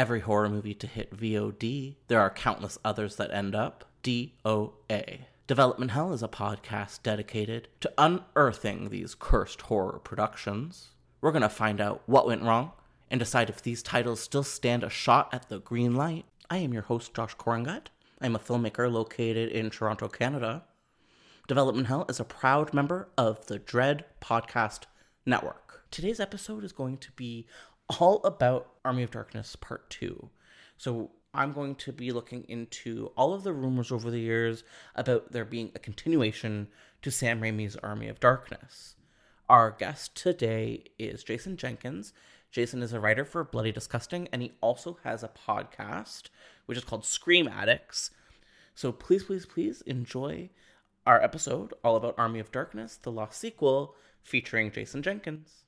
Every horror movie to hit VOD, there are countless others that end up DOA. Development Hell is a podcast dedicated to unearthing these cursed horror productions. We're going to find out what went wrong and decide if these titles still stand a shot at the green light. I am your host, Josh Korngut. I'm a filmmaker located in Toronto, Canada. Development Hell is a proud member of the Dread Podcast Network. Today's episode is going to be all about Army of Darkness Part 2. So I'm going to be looking into all of the rumors over the years about there being a continuation to Sam Raimi's Army of Darkness. Our guest today is Jason Jenkins. Jason is a writer for Bloody Disgusting, and he also has a podcast, which is called Scream Addicts. So please, please, please enjoy our episode all about Army of Darkness, the lost sequel, featuring Jason Jenkins.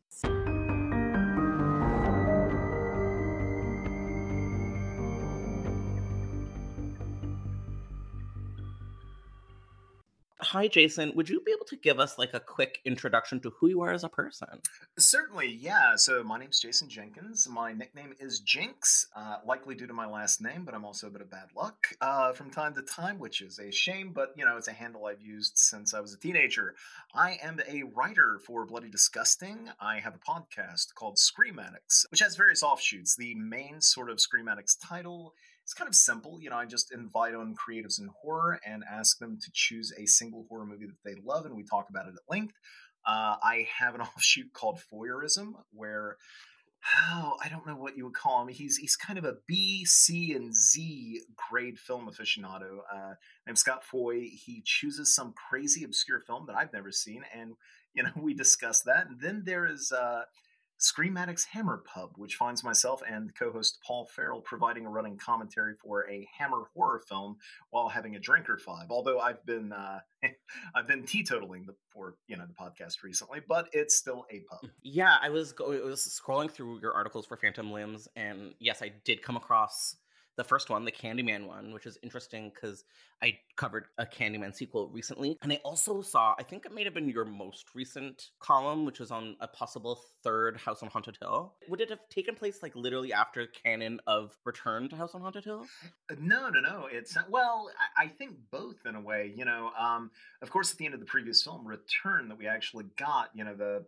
Hi, Jason. Would you be able to give us like a quick introduction to who you are as a person? Certainly, yeah. So my name's Jason Jenkins. My nickname is Jinx, uh, likely due to my last name, but I'm also a bit of bad luck uh, from time to time, which is a shame. But you know, it's a handle I've used since I was a teenager. I am a writer for Bloody Disgusting. I have a podcast called Scream Addicts, which has various offshoots. The main sort of Scream Addicts title it's kind of simple. You know, I just invite on creatives in horror and ask them to choose a single horror movie that they love, and we talk about it at length. Uh, I have an offshoot called Voyeurism, where oh, I don't know what you would call him. He's he's kind of a B, C, and Z grade film aficionado. Uh, named Scott Foy. He chooses some crazy obscure film that I've never seen, and you know we discuss that. And then there is uh, Scream Addicts Hammer Pub, which finds myself and co-host Paul Farrell providing a running commentary for a Hammer horror film while having a drink or five. Although I've been uh, I've been teetotaling the, for you know the podcast recently, but it's still a pub. Yeah, I was go- I was scrolling through your articles for Phantom Limbs, and yes, I did come across the first one, the Candyman one, which is interesting because I covered a Candyman sequel recently. And I also saw, I think it may have been your most recent column, which was on a possible third House on Haunted Hill. Would it have taken place like literally after canon of Return to House on Haunted Hill? Uh, No, no, no. It's not, well, I, I think both in a way. You know, um, of course, at the end of the previous film, Return, that we actually got, you know, the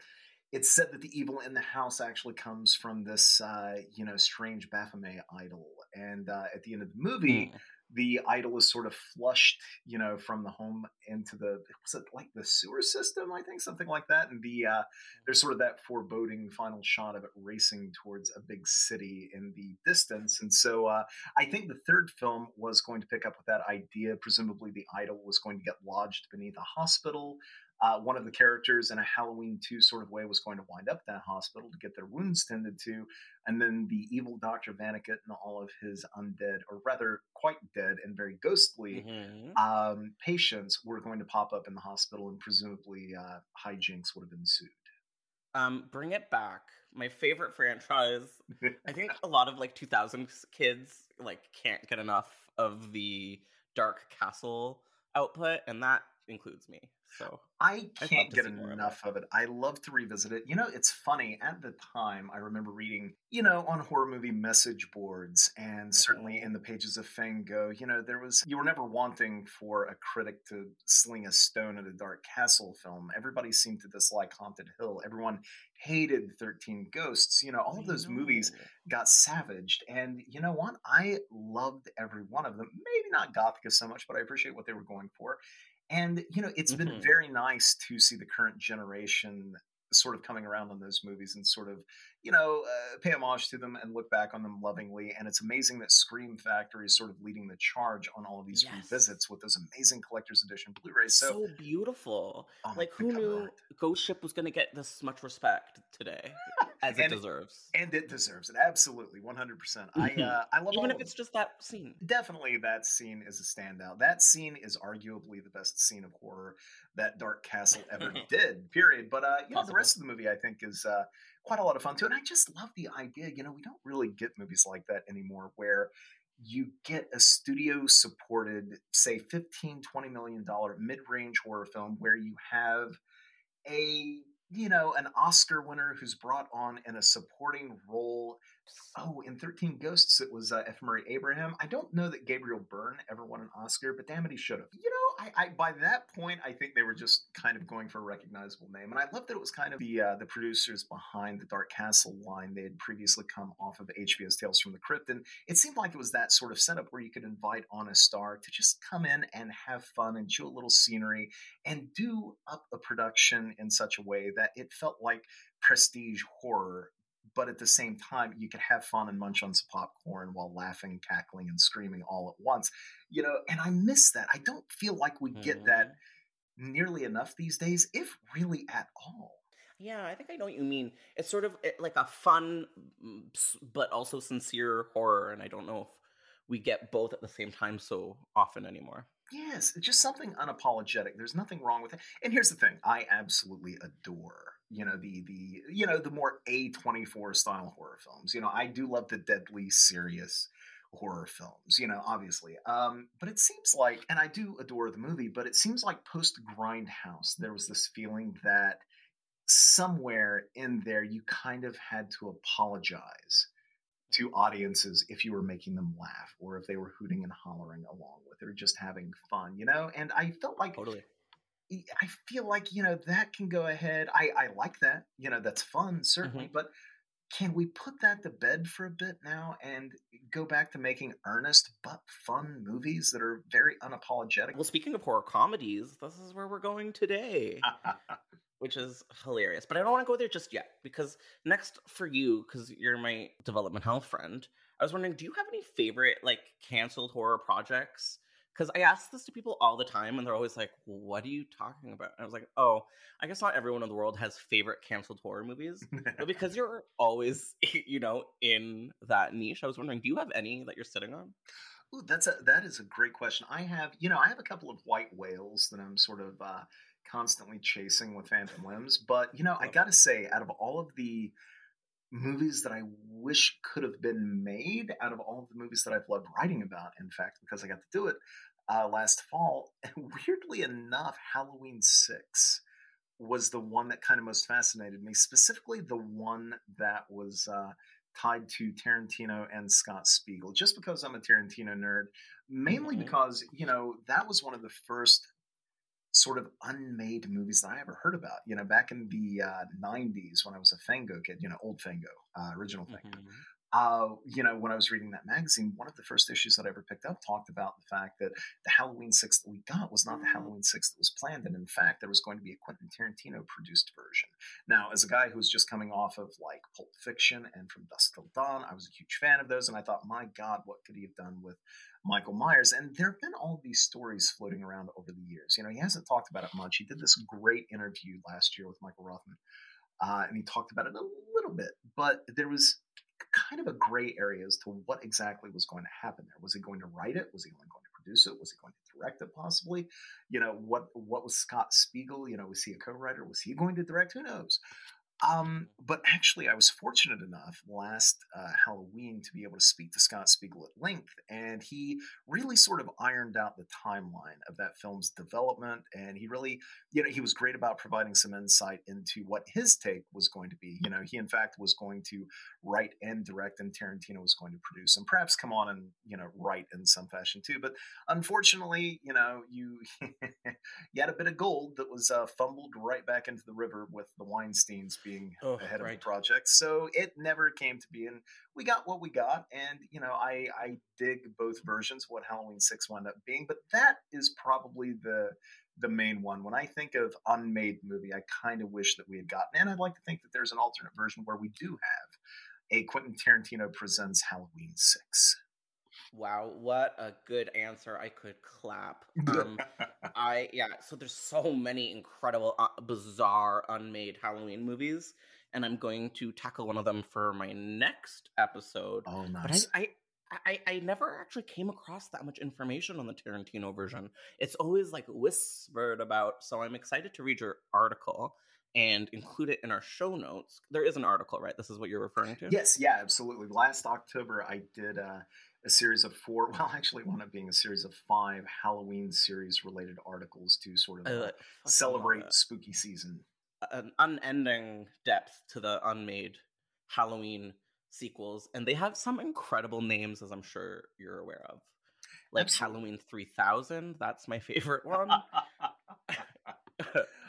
it's said that the evil in the house actually comes from this, uh, you know, strange Baphomet idol, and uh, at the end of the movie. Hmm. The idol is sort of flushed, you know, from the home into the was it like the sewer system? I think something like that. And the uh, there's sort of that foreboding final shot of it racing towards a big city in the distance. And so uh, I think the third film was going to pick up with that idea. Presumably, the idol was going to get lodged beneath a hospital. Uh, one of the characters in a Halloween 2 sort of way was going to wind up that hospital to get their wounds tended to. And then the evil Dr. Vannacutt and all of his undead, or rather quite dead and very ghostly Mhm. um, patients were going to pop up in the hospital, and presumably uh, hijinks would have ensued. Um, bring it back. My favorite franchise. I think a lot of like 2000s kids like can't get enough of the Dark Castle output, and that includes me. So I can't get see more of enough of it. I love to revisit it. You know, it's funny. At the time, I remember reading, you know, on horror movie message boards and mm-hmm. certainly in the pages of Fango, you know, there was, you were never wanting for a critic to sling a stone at a Dark Castle film. Everybody seemed to dislike Haunted Hill. Everyone hated 13 Ghosts. You know, all of those movies got savaged. And you know what? I loved every one of them. Maybe not Gothika so much, but I appreciate what they were going for. And you know, it's been Mhm. very nice to see the current generation sort of coming around on those movies and sort of you know uh, pay homage to them and look back on them lovingly and it's amazing that scream factory is sort of leading the charge on all of these Yes. revisits with those amazing collector's edition blu-rays so, so, beautiful. oh like who knew Ghost Ship was going to get this much respect today, as it deserves. and it deserves it absolutely 100% i Mhm. uh, i love Even if it's just that scene. definitely that scene is a standout that scene is arguably the best scene of horror that dark castle ever did period but uh you know the rest of the movie i think is uh quite a lot of fun too and i just love the idea you know we don't really get movies like that anymore where you get a studio supported say 15 20 million dollar mid-range horror film where you have a you know an oscar winner who's brought on in a supporting role Oh, in 13 Ghosts, it was uh, F. Murray Abraham. I don't know that Gabriel Byrne ever won an Oscar, but damn it, he should have. You know, I, I by that point, I think they were just kind of going for a recognizable name, and I love that it was kind of the uh, the producers behind the Dark Castle line. They had previously come off of HBO's Tales from the Crypt, and it seemed like it was that sort of setup where you could invite on a star to just come in and have fun and chew a little scenery and do up a production in such a way that it felt like prestige horror but at the same time you could have fun and munch on some popcorn while laughing cackling and screaming all at once you know and i miss that. I don't feel like we get that nearly enough these days if really at all. Yeah, I think I know what you mean. It's sort of eh, like a fun, but also sincere horror, and I don't know if we get both at the same time so often anymore. yes it's just something unapologetic. There's nothing wrong with it. And here's the thing i absolutely adore you know the the you know the more a24 style horror films you know i do love the deadly serious horror films you know obviously um but it seems like and i do adore the movie but it seems like post grindhouse there was this feeling that somewhere in there you kind of had to apologize to audiences if you were making them laugh or if they were hooting and hollering along with it or just having fun you know and i felt like Totally. I feel like you know that can go ahead. I I like that. You know that's fun certainly, mm-hmm. but can we put that to bed for a bit now and go back to making earnest but fun movies that are very unapologetic? Well, speaking of horror comedies, this is where we're going today, which is hilarious. But I don't want to go there just yet because next for you, because you're my development health friend, I was wondering, do you have any favorite like canceled horror projects? Because I ask this to people all the time, and they're always like, "What are you talking about?" And I was like, "Oh, I guess not everyone in the world has favorite canceled horror movies." but because you're always, you know, in that niche, I was wondering, do you have any that you're sitting on? Ooh, that's a that is a great question. I have, you know, I have a couple of white whales that I'm sort of uh, constantly chasing with Phantom Limbs, but you know, I got to say, out of all of the movies that I wish could have been made, out of all of the movies that I've loved writing about, in fact, because I got to do it uh, last fall, weirdly enough, Halloween Six was the one that kind of most fascinated me. Specifically, the one that was. Uh, tied to Tarantino and Scott Spiegel, just because I'm a Tarantino nerd, mainly Mhm. because, you know, that was one of the first sort of unmade movies that I ever heard about. You know, back in the uh, 90s when I was a Fango kid, you know, old Fango, uh, original Fango. Mhm. Uh, you know, when I was reading that magazine, one of the first issues that I ever picked up talked about the fact that the Halloween 6 that we got was not the Halloween 6 that was planned. And in fact, there was going to be a Quentin Tarantino produced version. Now, as a guy who was just coming off of like Pulp Fiction and From Dusk Till Dawn, I was a huge fan of those. And I thought, my God, what could he have done with Michael Myers? And there have been all these stories floating around over the years. You know, he hasn't talked about it much. He did this great interview last year with Michael Rothman. Uh, and he talked about it a little bit, but there was kind of a gray area as to what exactly was going to happen there. Was he going to write it? Was he only going to produce it? Was he going to direct it possibly? You know, what what was Scott Spiegel? You know, was he a co-writer? Was he going to direct? Who knows? Um, but actually, I was fortunate enough last uh, Halloween to be able to speak to Scott Spiegel at length, and he really sort of ironed out the timeline of that film's development. And he really, you know, he was great about providing some insight into what his take was going to be. You know, he in fact was going to write and direct, and Tarantino was going to produce, and perhaps come on and you know write in some fashion too. But unfortunately, you know, you you had a bit of gold that was uh, fumbled right back into the river with the Weinstein's being Oh, ahead of right. the project. So it never came to be, and we got what we got. And you know, I I dig both versions. What Halloween Six wound up being, but that is probably the the main one. When I think of unmade movie, I kind of wish that we had gotten, and I'd like to think that there's an alternate version where we do have a Quentin Tarantino presents Halloween Six. Wow, what a good answer! I could clap. Um, I yeah. So there's so many incredible, uh, bizarre, unmade Halloween movies, and I'm going to tackle one of them for my next episode. Oh, But nice. I, I, I, I never actually came across that much information on the Tarantino version. It's always like whispered about. So I'm excited to read your article and include it in our show notes. There is an article, right? This is what you're referring to. Yes, yeah, absolutely. Last October, I did uh, a series of four. Well, actually, one up being a series of five Halloween series related articles to sort of uh, fucking love celebrate spooky season. an unending depth to the unmade Halloween sequels, and they have some incredible names, as I'm sure you're aware of. Like Absolutely. Halloween 3000, that's my favorite one.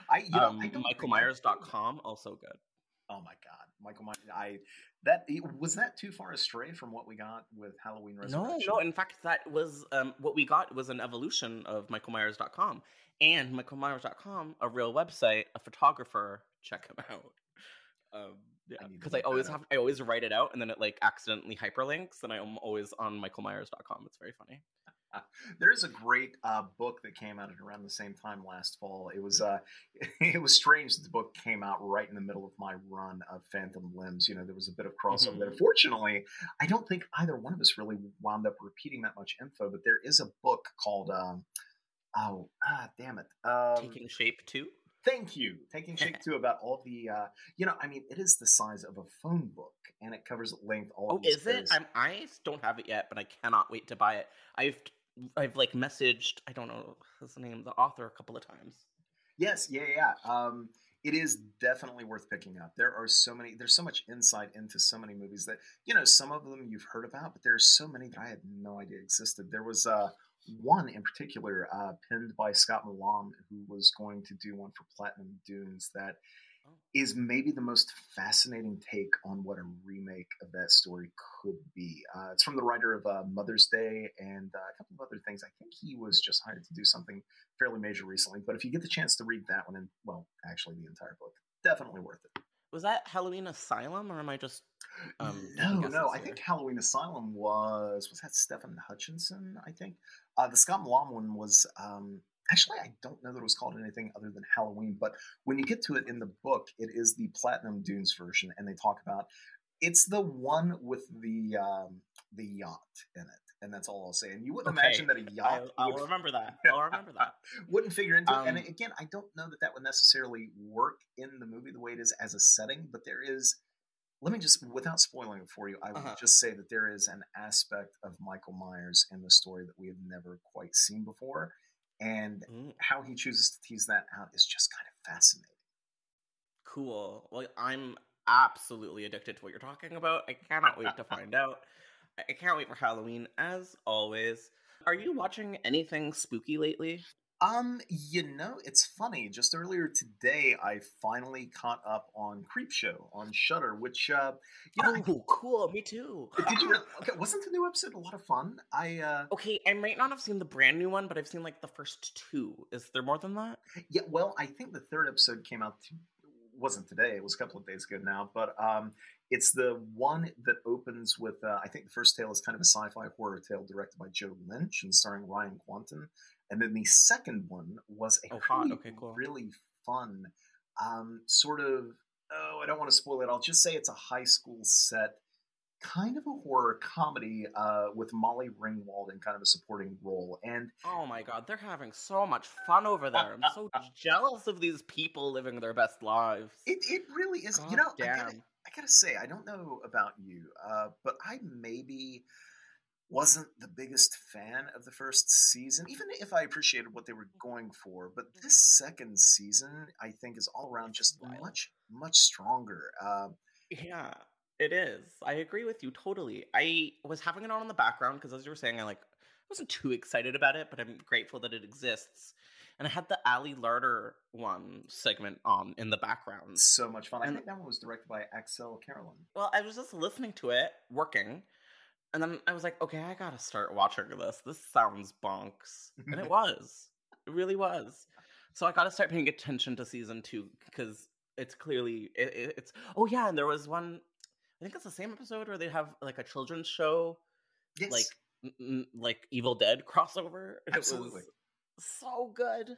I, you know, um, I don't MichaelMyers.com, also good. Oh my God, Michael Myers! I that was that too far astray from what we got with Halloween No, Resurrection. no, in fact, that was um, what we got was an evolution of MichaelMyers.com. And MichaelMyers.com, a real website, a photographer, check him out. Um, yeah, I need to because I look always have. I always write it out and then it like accidentally hyperlinks, and I'm always on MichaelMyers.com. It's very funny. There is a great uh, book that came out at around the same time last fall. It was uh, it was strange that the book came out right in the middle of my run of Phantom Limbs. You know, there was a bit of crossover there. Mhm. Fortunately, I don't think either one of us really wound up repeating that much info. But there is a book called um, oh ah damn it um, Taking shape too. Thank you. Taking shape too about all the uh, you know, I mean, it is the size of a phone book and it covers at length all. Oh, is it? I'm, I don't have it yet, but I cannot wait to buy it. I've I've like messaged I don't know his name, the author, a couple of times. Yes, yeah, yeah. Um, it is definitely worth picking up. There are so many. There's so much insight into so many movies that you know. Some of them you've heard about, but there's so many that I had no idea existed. There was uh, one in particular uh, penned by Scott Milam, who was going to do one for Platinum Dunes. That Oh. is maybe the most fascinating take on what a remake of that story could be. Uh, it's from the writer of uh, Mother's Day and uh, a couple of other things. I think he was just hired to do something fairly major recently. But if you get the chance to read that one, and well, actually the entire book, definitely worth it. Was that Halloween Asylum, or am I just um, no, no, I think Halloween Asylum was was that Stephen Hutchinson? I think uh, the Scott Milam one was. Um, actually, I don't know that it was called anything other than Halloween. But when you get to it in the book, it is the Platinum Dunes version, and they talk about it's the one with the um, the yacht in it, and that's all I'll say. And you wouldn't Okay. imagine that a yacht I'll, I'll would remember that. I'll remember that. wouldn't figure into it. And Um, again, I don't know that that would necessarily work in the movie the way it is as a setting, but there is. Let me just, without spoiling it for you, I will Uh-huh. just say that there is an aspect of Michael Myers in the story that we have never quite seen before, and Mm, how he chooses to tease that out is just kind of fascinating. cool. Well, I'm absolutely addicted to what you're talking about. I cannot wait to find out. I I can't wait for Halloween, as always. Are you watching anything spooky lately? Um, you know, it's funny. Just earlier today, I finally caught up on Creepshow on Shudder, which uh, you know, oh, cool. Me too. did you? Okay, wasn't the new episode a lot of fun? I uh, Okay, I might not have seen the brand new one, but I've seen like the first two. Is there more than that? Yeah, well, I think the third episode came out. Wasn't today. It was a couple of days ago now, but um, it's the one that opens with. Uh, I think the first tale is kind of a sci-fi horror tale directed by Joe Lynch and starring Ryan Kwanten, and then the second one was a Oh, hot. really, Okay, cool. really fun, um, sort of. Oh, I don't want to spoil it. I'll just say it's a high school set. Kind of a horror comedy uh, with Molly Ringwald in kind of a supporting role, and Oh my god, they're having so much fun over there. I'm so jealous of these people living their best lives. It it really is. you God know, I gotta. I gotta say, I don't know about you, uh, but I maybe wasn't the biggest fan of the first season, even if I appreciated what they were going for. But this second season, I think, is all around just Wild. much much stronger. Uh, Yeah, it is. I agree with you totally. I was having it on in the background because, as you were saying, I like wasn't too excited about it, but I'm grateful that it exists. And I had the Ali Larter one segment on in the background. so much fun. I think that one was directed by Axelle Carolyn. Well, I was just listening to it, working, and then I was like, okay, I gotta start watching this. This sounds bonks. And it was. It really was. So I got to start paying attention to season two because it's clearly it, it, it's. Oh yeah, and there was one. I think it's the same episode where they have like a children's show, Yes. like n- n- like Evil Dead crossover. It was Absolutely. so good.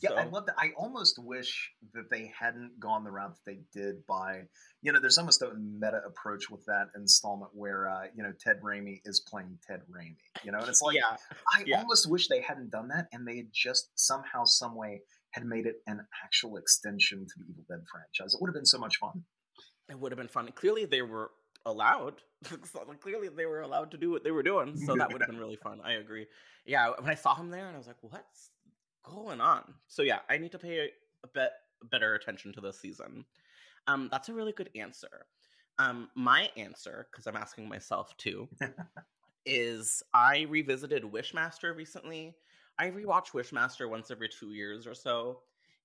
Yeah, I love that. I almost wish that they hadn't gone the route that they did by, you know, there's almost a meta approach with that installment where, uh, you know, Ted Raimi is playing Ted Raimi, you know, and it's like, yeah, I yeah. almost wish they hadn't done that and they had just somehow, some way had made it an actual extension to the Evil Dead franchise. It would have been so much fun. it would have been fun. Clearly, they were allowed. Clearly, they were allowed to do what they were doing. So that would have been really fun. I agree. Yeah, when I saw him there, and I was like, "What's going on?" So yeah, I need to pay a bit better attention to this season. Um, that's a really good answer. Um, my answer, because I'm asking myself too, is I revisited Wishmaster recently. I rewatch Wishmaster once every two years or so,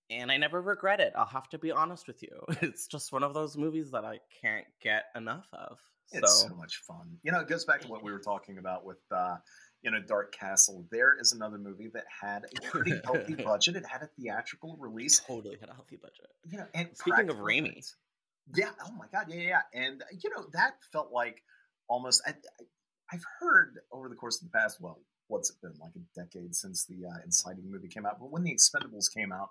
and I never regret it. I'll have to be honest with you. It's just one of those movies that I can't get enough of. It's so so much fun. You know, it goes back to what we were talking about with, uh, you a Dark Castle. There is another movie that had a pretty healthy budget. It had a theatrical release. totally had a healthy budget. You know, and Speaking of Raimi. yeah. Oh my god, yeah, yeah, yeah. And you know, that felt like almost. I, I, I've heard over the course of the past, well, what's it been like a decade since the uh, Inciting movie came out? But when the Expendables came out,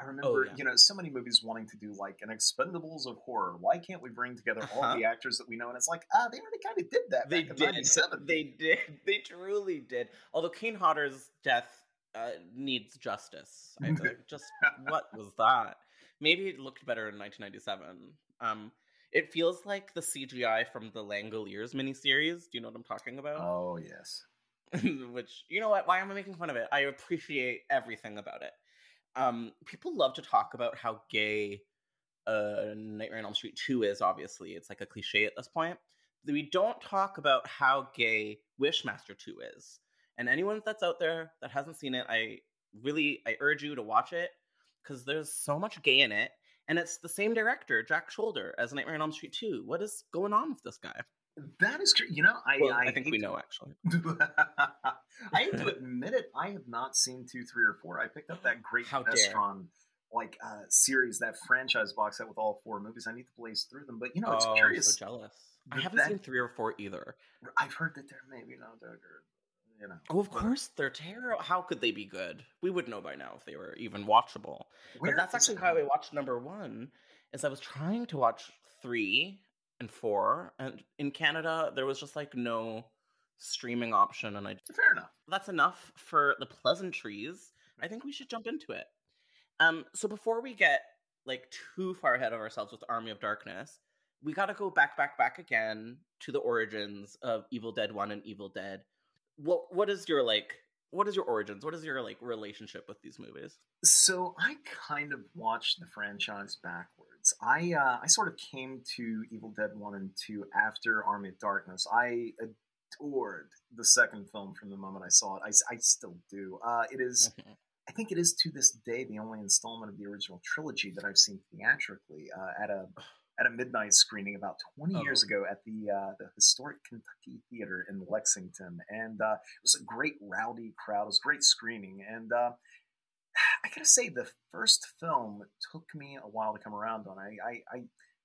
I remember, yeah. you know, so many movies wanting to do like an Expendables of horror. Why can't we bring together all Uh-huh. the actors that we know? And it's like, ah, they already kind of did that. They did. 97. They did. They truly did. Although Kane Hodder's death uh, needs justice. I, I just what was that? Maybe it looked better in 1997. Um, it feels like the CGI from the Langoliers miniseries. Do you know what I'm talking about? Oh yes. which you know what why am i making fun of it i appreciate everything about it um people love to talk about how gay uh nightmare on elm street 2 is obviously. It's like a cliche at this point. We don't talk about how gay wishmaster 2 is. And anyone that's out there that hasn't seen it i really i urge you to watch it because there's so much gay in it. And it's the same director jack sholder as nightmare on elm street 2 what is going on with this guy That is true. You know, I well, I, I, think we know actually I hate to admit it. I have not seen two, three, or four. I picked up that great How. Vestron like uh, series, that franchise box set with all four movies. I need to blaze through them. But you know, it's oh, I'm curious. so jealous. I haven't that- seen three or four either. I've heard that they're maybe not that good. You know. Oh, of but course they're terrible. How could they be good? We would know by now if they were even watchable. but that's actually how I watched number one. Is I was trying to watch three and four, and in Canada there was just like no streaming option, and I just. Fair enough. that's enough for the pleasantries. I think we should jump into it. Um, so before we get like too far ahead of ourselves with Army of Darkness, we got to go back, back, back again to the origins of Evil Dead One and Evil Dead. What what is your like? What is your origins? What is your like relationship with these movies? So I kind of watched the franchise backwards. I uh, I sort of came to Evil Dead One and Two after Army of Darkness. I adored the second film from the moment I saw it. I, I still do. Uh, it is. I think it is to this day the only installment of the original trilogy that I've seen theatrically uh, at a at a midnight screening about 20 years Oh. ago at the uh, the historic Kentucky Theater in Lexington, and uh, it was a great rowdy crowd. It was a great screening, and uh, I gotta say the first film took me a while to come around on. I, I, I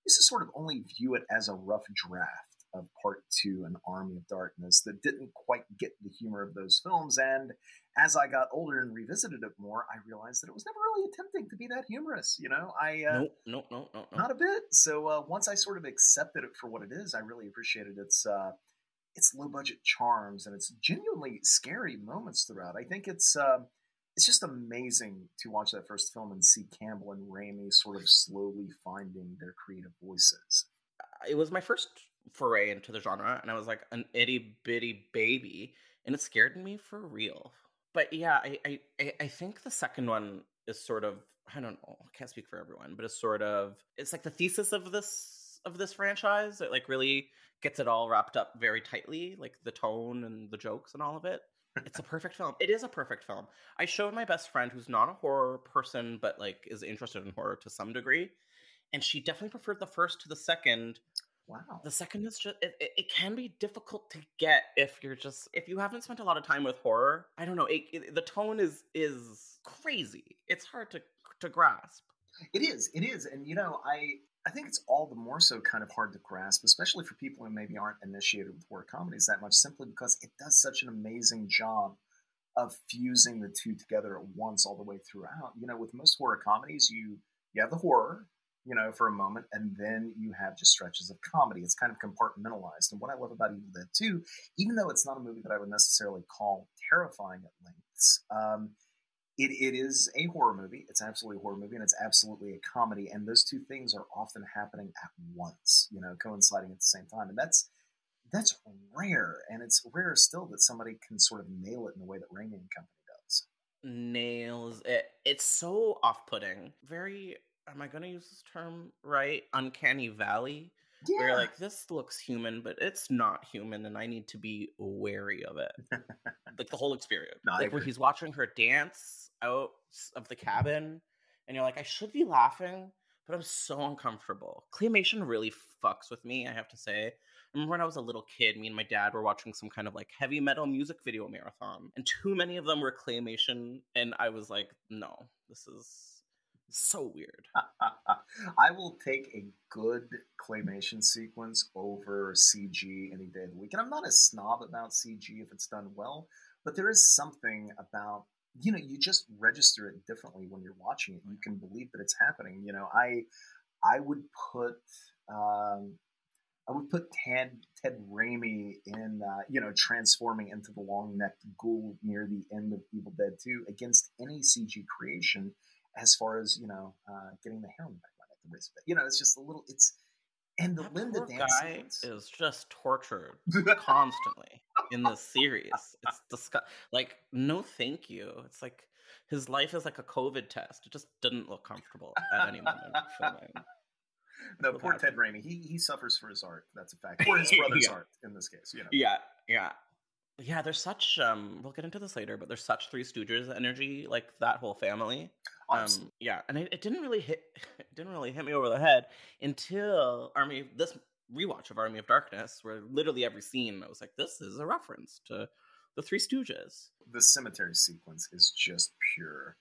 used to sort of only view it as a rough draft of Part Two, an Army of Darkness, that didn't quite get the humor of those films, and as I got older and revisited it more, I realized that it was never really attempting to be that humorous. You know, I uh, Nope, nope, nope, nope, not a bit. So uh, once I sort of accepted it for what it is, I really appreciated its uh, its low budget charms and its genuinely scary moments throughout. I think it's uh, it's just amazing to watch that first film and see Campbell and Raimi sort of slowly finding their creative voices. It was my first foray into the genre, and I was like an itty bitty baby, and it scared me for real. But yeah, I, I, I- think the second one is sort of I don't know, I can't speak for everyone, but it's sort of it's like the thesis of this of this franchise. It like really gets it all wrapped up very tightly, like the tone and the jokes and all of it. It's a perfect film. It is a perfect film. I showed my best friend who's not a horror person, but like is interested in horror to some degree, and she definitely preferred the first to the second. Wow. The second is just it, it, can be difficult to get if you're just if you haven't spent a lot of time with horror. I don't know. It, it, the tone is is crazy. It's hard to to grasp. It is. It is. And you know, I I think it's all the more so kind of hard to grasp, especially for people who maybe aren't initiated with horror comedies that much, simply because it does such an amazing job of fusing the two together at once all the way throughout. You know, with most horror comedies, you you have the horror, you know, for a moment, and then you have just stretches of comedy. It's kind of compartmentalized. And what I love about Evil Dead 2, even though it's not a movie that I would necessarily call terrifying at lengths, um, it, it is a horror movie. It's absolutely a horror movie, and it's absolutely a comedy. And those two things are often happening at once, you know, coinciding at the same time. And that's that's rare, and it's rare still that somebody can sort of nail it in the way that Raimi and Company does. Nails it. It's so off-putting. Very. Am I going to use this term right? Uncanny Valley. Yeah. Where like this looks human, but it's not human, and I need to be wary of it. like the whole experience. No, like when agree. he's watching her dance out of the cabin, and you're like, I should be laughing, but I'm so uncomfortable. Claymation really fucks with me, I have to say. I remember when I was a little kid, me and my dad were watching some kind of like heavy metal music video marathon, and too many of them were claymation, and I was like, no, this is so weird. I will take a good claymation sequence over CG any day of the week. And I'm not a snob about CG if it's done well, but there is something about you know you just register it differently when you're watching it. You can believe that it's happening. You know, I I would put um, I would put Ted Ted Raimi in uh, you know transforming into the long necked ghoul near the end of Evil Dead 2 against any CG creation as far as you know uh, getting the hair on the back of the wrist. You know, it's just a little. It's and the That Linda dance guy is just tortured constantly in this series. It's disgusting. Like, no, thank you. It's like his life is like a COVID test. It just didn't look comfortable at any moment filming. no, poor Ted Raimi. He he suffers for his art. That's a fact. Or his brother's Yeah. art in this case. You know. Yeah, yeah, yeah. There's such um. We'll get into this later, but there's such Three Stooges energy, like that whole family. Honestly. Um, yeah, and it, it didn't really hit. It didn't really hit me over the head until Army. This rewatch of Army of Darkness, where literally every scene, I was like, "This is a reference to the Three Stooges." the cemetery sequence is just pure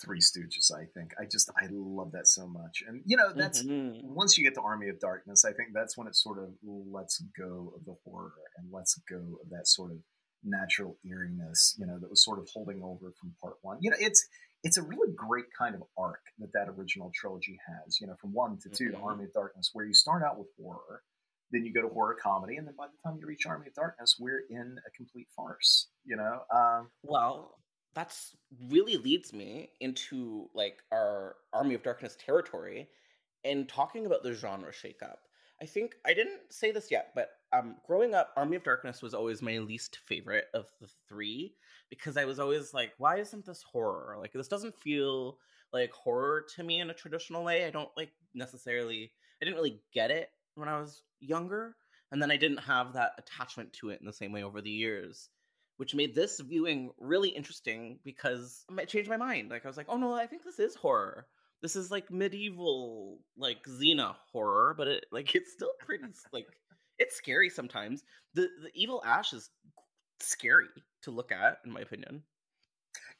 Three Stooges. I think. I just I love that so much. And you know that's Mhm. once you get to Army of Darkness, I think that's when it sort of lets go of the horror and lets go of that sort of natural eeriness, you know, that was sort of holding over from part one. You know, it's it's a really great kind of arc that that original trilogy has. You know, from one to 2 to Mhm. Army of Darkness, where you start out with horror, then you go to horror comedy, and then by the time you reach Army of Darkness, we're in a complete farce. You know, um, Well, that's really leads me into like our Army of Darkness territory and talking about the genre shakeup. I think I didn't say this yet, but um, growing up, Army of Darkness was always my least favorite of the three because I was always like, why isn't this horror? Like, this doesn't feel like horror to me in a traditional way. I don't like necessarily, I didn't really get it when I was younger. And then I didn't have that attachment to it in the same way over the years which made this viewing really interesting because it changed my mind. Like I was like, oh no, I think this is horror. This is like medieval, like Xena horror, but it like it's still pretty like it's scary sometimes. The the evil ash is scary to look at, in my opinion.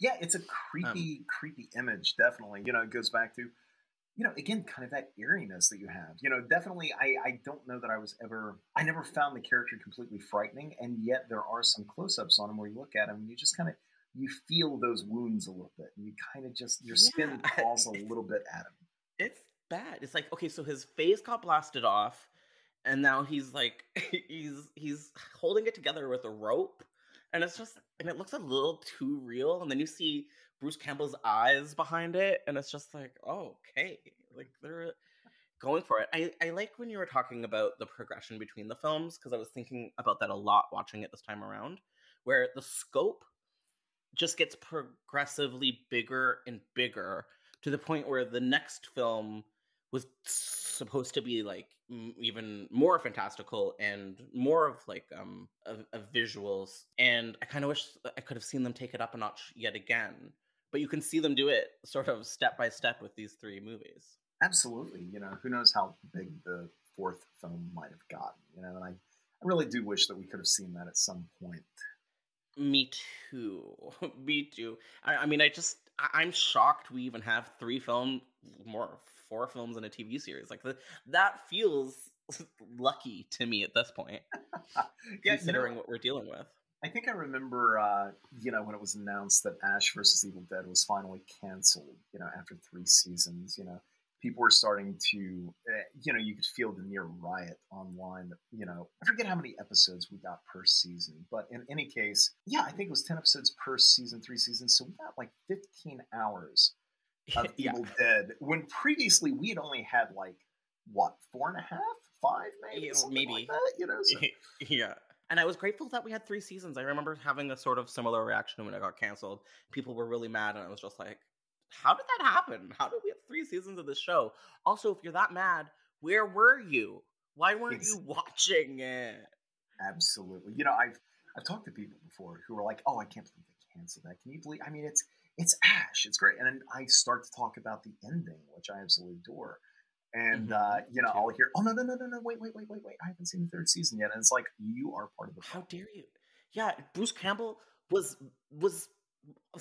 Yeah, it's a um creepy, creepy image. Definitely, you know, it goes back to, you know, again, kind of that eeriness that you have. You know, definitely, I I don't know that I was ever, I never found the character completely frightening, and yet there are some close-ups on him where you look at him and you just kind of you feel those wounds a little bit, and you kind of just your skin Yeah. crawls a little bit at him. It's bad. It's like okay, so his face got blasted off, and now he's like he's he's holding it together with a rope, and it's just and it looks a little too real. And then you see Bruce Campbell's eyes behind it, and it's just like oh, okay, like they're going for it. I I like when you were talking about the progression between the films because I was thinking about that a lot watching it this time around, where the scope just gets progressively bigger and bigger to the point where the next film was supposed to be like even more fantastical and more of like um of visuals and i kind of wish i could have seen them take it up a notch yet again but you can see them do it sort of step by step with these three movies Absolutely, you know, who knows how big the fourth film might have gotten. You know, and I, I really do wish that we could have seen that at some point. Me too. Me too. I, I mean, I just I, am shocked we even have three film, more four films in a TV series. Like the, that feels lucky to me at this point, yeah, considering you know, what we're dealing with. I think I remember, uh, you know, when it was announced that Ash versus Evil Dead was finally canceled. You know, after three seasons. You know, people were starting to, uh, you know, you could feel the near riot online. You know, I forget how many episodes we got per season, but in any case, yeah, I think it was 10 episodes per season, three seasons. So we got like 15 hours of yeah. Evil Dead when previously we had only had like, what, four and a half, five maybe, maybe. Like that, you know. So. yeah, and I was grateful that we had three seasons. I remember having a sort of similar reaction when it got canceled. People were really mad, and I was just like, how did that happen? How did we have three seasons of this show? Also, if you're that mad, where were you? Why weren't you watching it? Absolutely. You know, I've I've talked to people before who are like, "Oh, I can't believe they canceled that." Can you believe? I mean, it's it's Ash. It's great, and then I start to talk about the ending, which I absolutely adore. And mm-hmm. uh, you know, I'll hear, "Oh no, no, no, no, no! Wait, wait, wait, wait, wait! I haven't seen the third season yet." And it's like, you are part of the. How dare you? Yeah, Bruce Campbell was was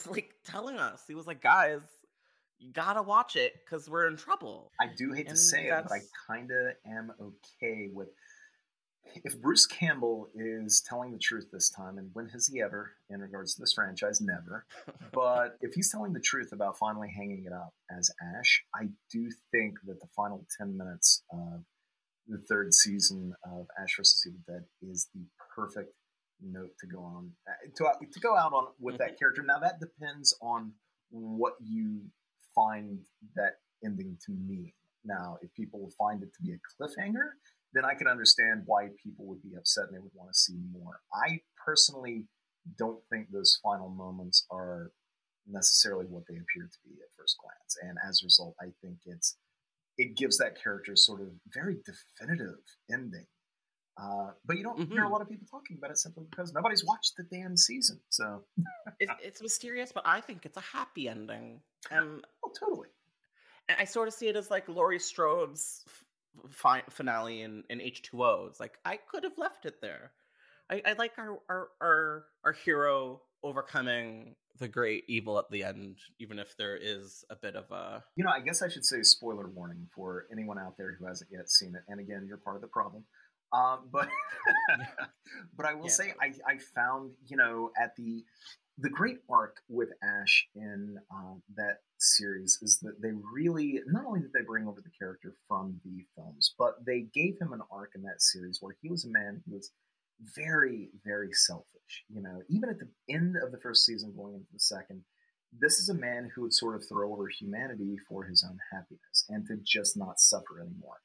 like telling us he was like, "Guys, you gotta watch it because we're in trouble. I do hate and to say that's... it, but I kind of am okay with. If Bruce Campbell is telling the truth this time, and when has he ever, in regards to this franchise, never. but if he's telling the truth about finally hanging it up as Ash, I do think that the final 10 minutes of the third season of Ash vs. Evil Dead is the perfect note to go on uh, to, to go out on with that character. Now that depends on what you find that ending to mean. Now, if people find it to be a cliffhanger, then I can understand why people would be upset and they would want to see more. I personally don't think those final moments are necessarily what they appear to be at first glance, and as a result, I think it's it gives that character sort of very definitive ending. Uh, but you don't mm-hmm. hear a mm-hmm. lot of people talking about it simply because nobody's watched the damn season. So it's, it's mysterious, but I think it's a happy ending. And totally. And I sort of see it as like Laurie Strode's fi- finale in, in H2O. It's like I could have left it there. I, I like our, our our our hero overcoming the great evil at the end, even if there is a bit of a. You know, I guess I should say spoiler warning for anyone out there who hasn't yet seen it. And again, you're part of the problem. Um, but but I will yeah. say I, I found you know at the the great arc with Ash in uh, that series is that they really not only did they bring over the character from the films, but they gave him an arc in that series where he was a man who was very very selfish. You know, even at the end of the first season, going into the second, this is a man who would sort of throw over humanity for his own happiness and to just not suffer anymore.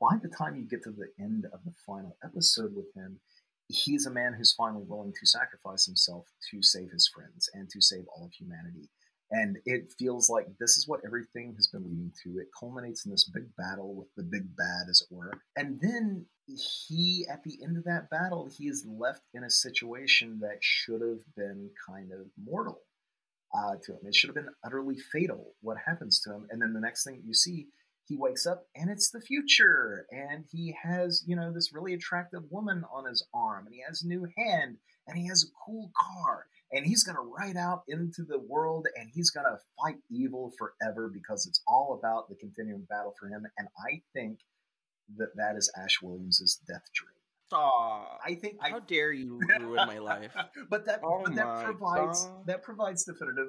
By the time you get to the end of the final episode with him, he's a man who's finally willing to sacrifice himself to save his friends and to save all of humanity. And it feels like this is what everything has been leading to. It culminates in this big battle with the big bad, as it were. And then he, at the end of that battle, he is left in a situation that should have been kind of mortal uh, to him. It should have been utterly fatal what happens to him. And then the next thing you see he wakes up and it's the future and he has you know this really attractive woman on his arm and he has a new hand and he has a cool car and he's going to ride out into the world and he's going to fight evil forever because it's all about the continuing battle for him and i think that that is ash williams's death dream Aww, I think how I, dare you ruin my life? but that oh but that provides God. that provides definitive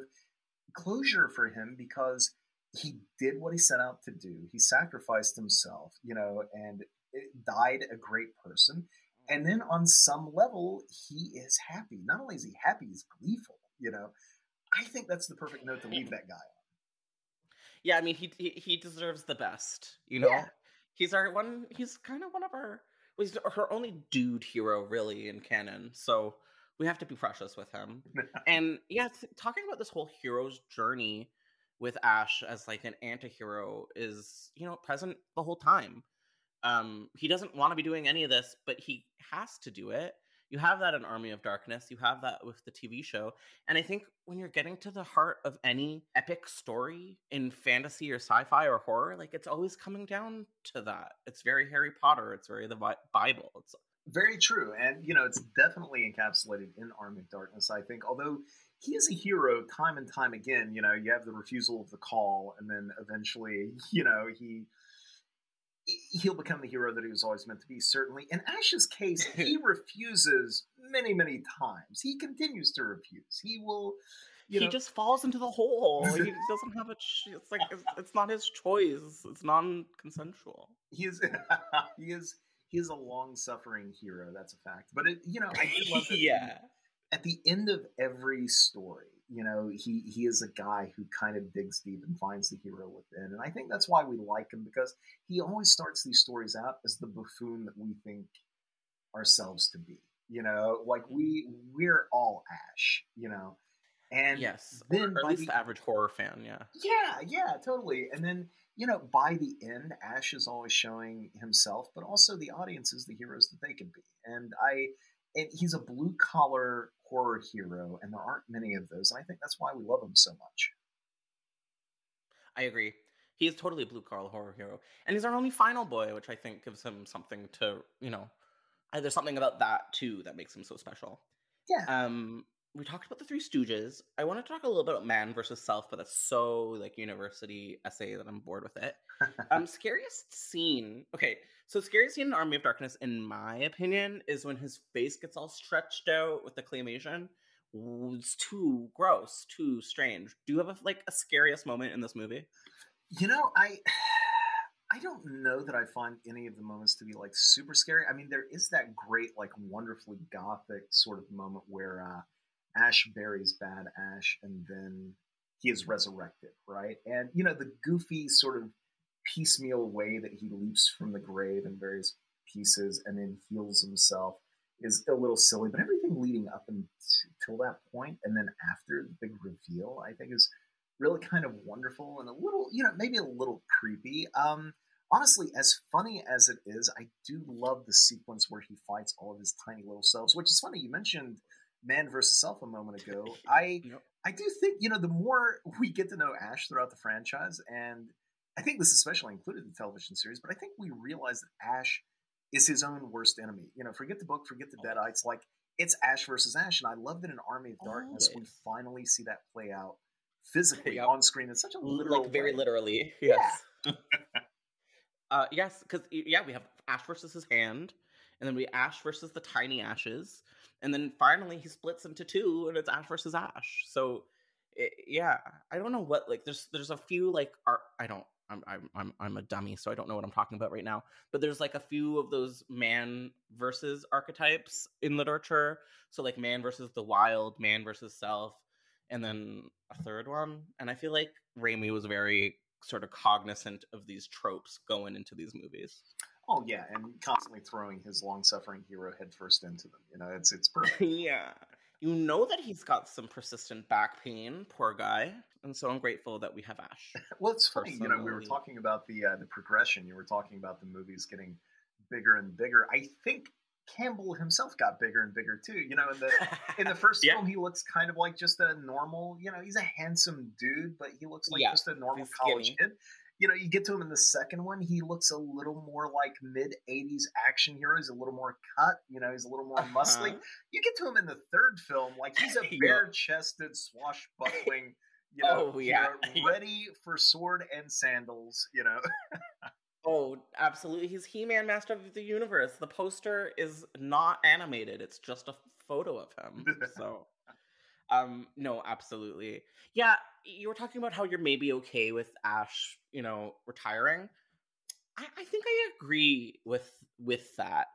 closure for him because he did what he set out to do. He sacrificed himself, you know, and died a great person. And then on some level, he is happy. Not only is he happy, he's gleeful, you know. I think that's the perfect note to leave that guy on. Yeah, I mean, he he, he deserves the best, you know. Yeah. He's our one. He's kind of one of our. He's her only dude hero, really, in canon. So we have to be precious with him. and yeah, talking about this whole hero's journey with Ash as like an anti-hero is, you know, present the whole time. Um, he doesn't want to be doing any of this, but he has to do it You have that in Army of Darkness. You have that with the TV show. And I think when you're getting to the heart of any epic story in fantasy or sci-fi or horror, like it's always coming down to that. It's very Harry Potter. It's very the Bible. It's very true. And you know, it's definitely encapsulated in Army of Darkness, I think. Although he is a hero time and time again, you know, you have the refusal of the call and then eventually, you know, he he'll become the hero that he was always meant to be. Certainly, in Ash's case, he refuses many, many times. He continues to refuse. He will. he know, just falls into the hole. he doesn't have a. Ch- it's like it's, it's, not his choice. It's non-consensual. He is. he is. He is a long-suffering hero. That's a fact. But it, you know, I do love that. yeah. At the end of every story, you know, he he is a guy who kind of digs deep and finds the hero within, and I think that's why we like him because he always starts these stories out as the buffoon that we think ourselves to be. You know, like we we're all Ash. You know, and yes, then or at least the, the average horror fan, yeah, yeah, yeah, totally. And then you know, by the end, Ash is always showing himself, but also the audience is the heroes that they can be. And I, and he's a blue collar horror hero, and there aren't many of those. And I think that's why we love him so much. I agree. He is totally a blue collar horror hero, and he's our only final boy, which I think gives him something to you know. There's something about that too that makes him so special. Yeah. Um, we talked about the Three Stooges. I want to talk a little bit about man versus self, but that's so like university essay that I'm bored with it. um, scariest scene. Okay, so scariest scene in Army of Darkness, in my opinion, is when his face gets all stretched out with the claymation. It's too gross, too strange. Do you have a, like a scariest moment in this movie? You know, I. I don't know that I find any of the moments to be like super scary. I mean, there is that great, like, wonderfully gothic sort of moment where uh, Ash buries Bad Ash, and then he is resurrected, right? And you know the goofy sort of piecemeal way that he leaps from the grave in various pieces and then heals himself is a little silly, but everything leading up until that point and then after the big reveal, I think is really kind of wonderful and a little, you know, maybe a little creepy. Um, honestly, as funny as it is, I do love the sequence where he fights all of his tiny little selves, which is funny. You mentioned man versus self a moment ago. I yep. I do think you know the more we get to know Ash throughout the franchise, and I think this is especially included in the television series, but I think we realize that Ash is his own worst enemy. You know, forget the book, forget the Deadites, like it's Ash versus Ash, and I love that in Army of Darkness we finally see that play out physically yep. on screen in such a literal like very way. literally. Yes. Yeah. uh, yes, because yeah, we have Ash versus his hand, and then we Ash versus the tiny ashes, and then finally he splits into two, and it's Ash versus Ash. So it, yeah, I don't know what like there's there's a few like art. I don't. I'm I'm I'm a dummy, so I don't know what I'm talking about right now. But there's like a few of those man versus archetypes in literature. So like man versus the wild, man versus self, and then a third one. And I feel like Raimi was very sort of cognizant of these tropes going into these movies. Oh yeah, and constantly throwing his long-suffering hero headfirst into them. You know, it's it's perfect. yeah, you know that he's got some persistent back pain, poor guy. And so I'm grateful that we have Ash. well, it's funny, you know, we were talking about the uh, the progression. You were talking about the movies getting bigger and bigger. I think Campbell himself got bigger and bigger too. You know, in the in the first yeah. film, he looks kind of like just a normal. You know, he's a handsome dude, but he looks like yeah, just a normal college kid you know, you get to him in the second one, he looks a little more like mid 80s action hero. He's a little more cut, you know, he's a little more uh-huh. muscly. You get to him in the third film, like he's a bare chested, swashbuckling, you know, oh, yeah. ready for sword and sandals, you know. oh, absolutely. He's He Man, Master of the Universe. The poster is not animated, it's just a photo of him. So. Um, no, absolutely. Yeah, you were talking about how you're maybe okay with Ash, you know, retiring. I, I think I agree with with that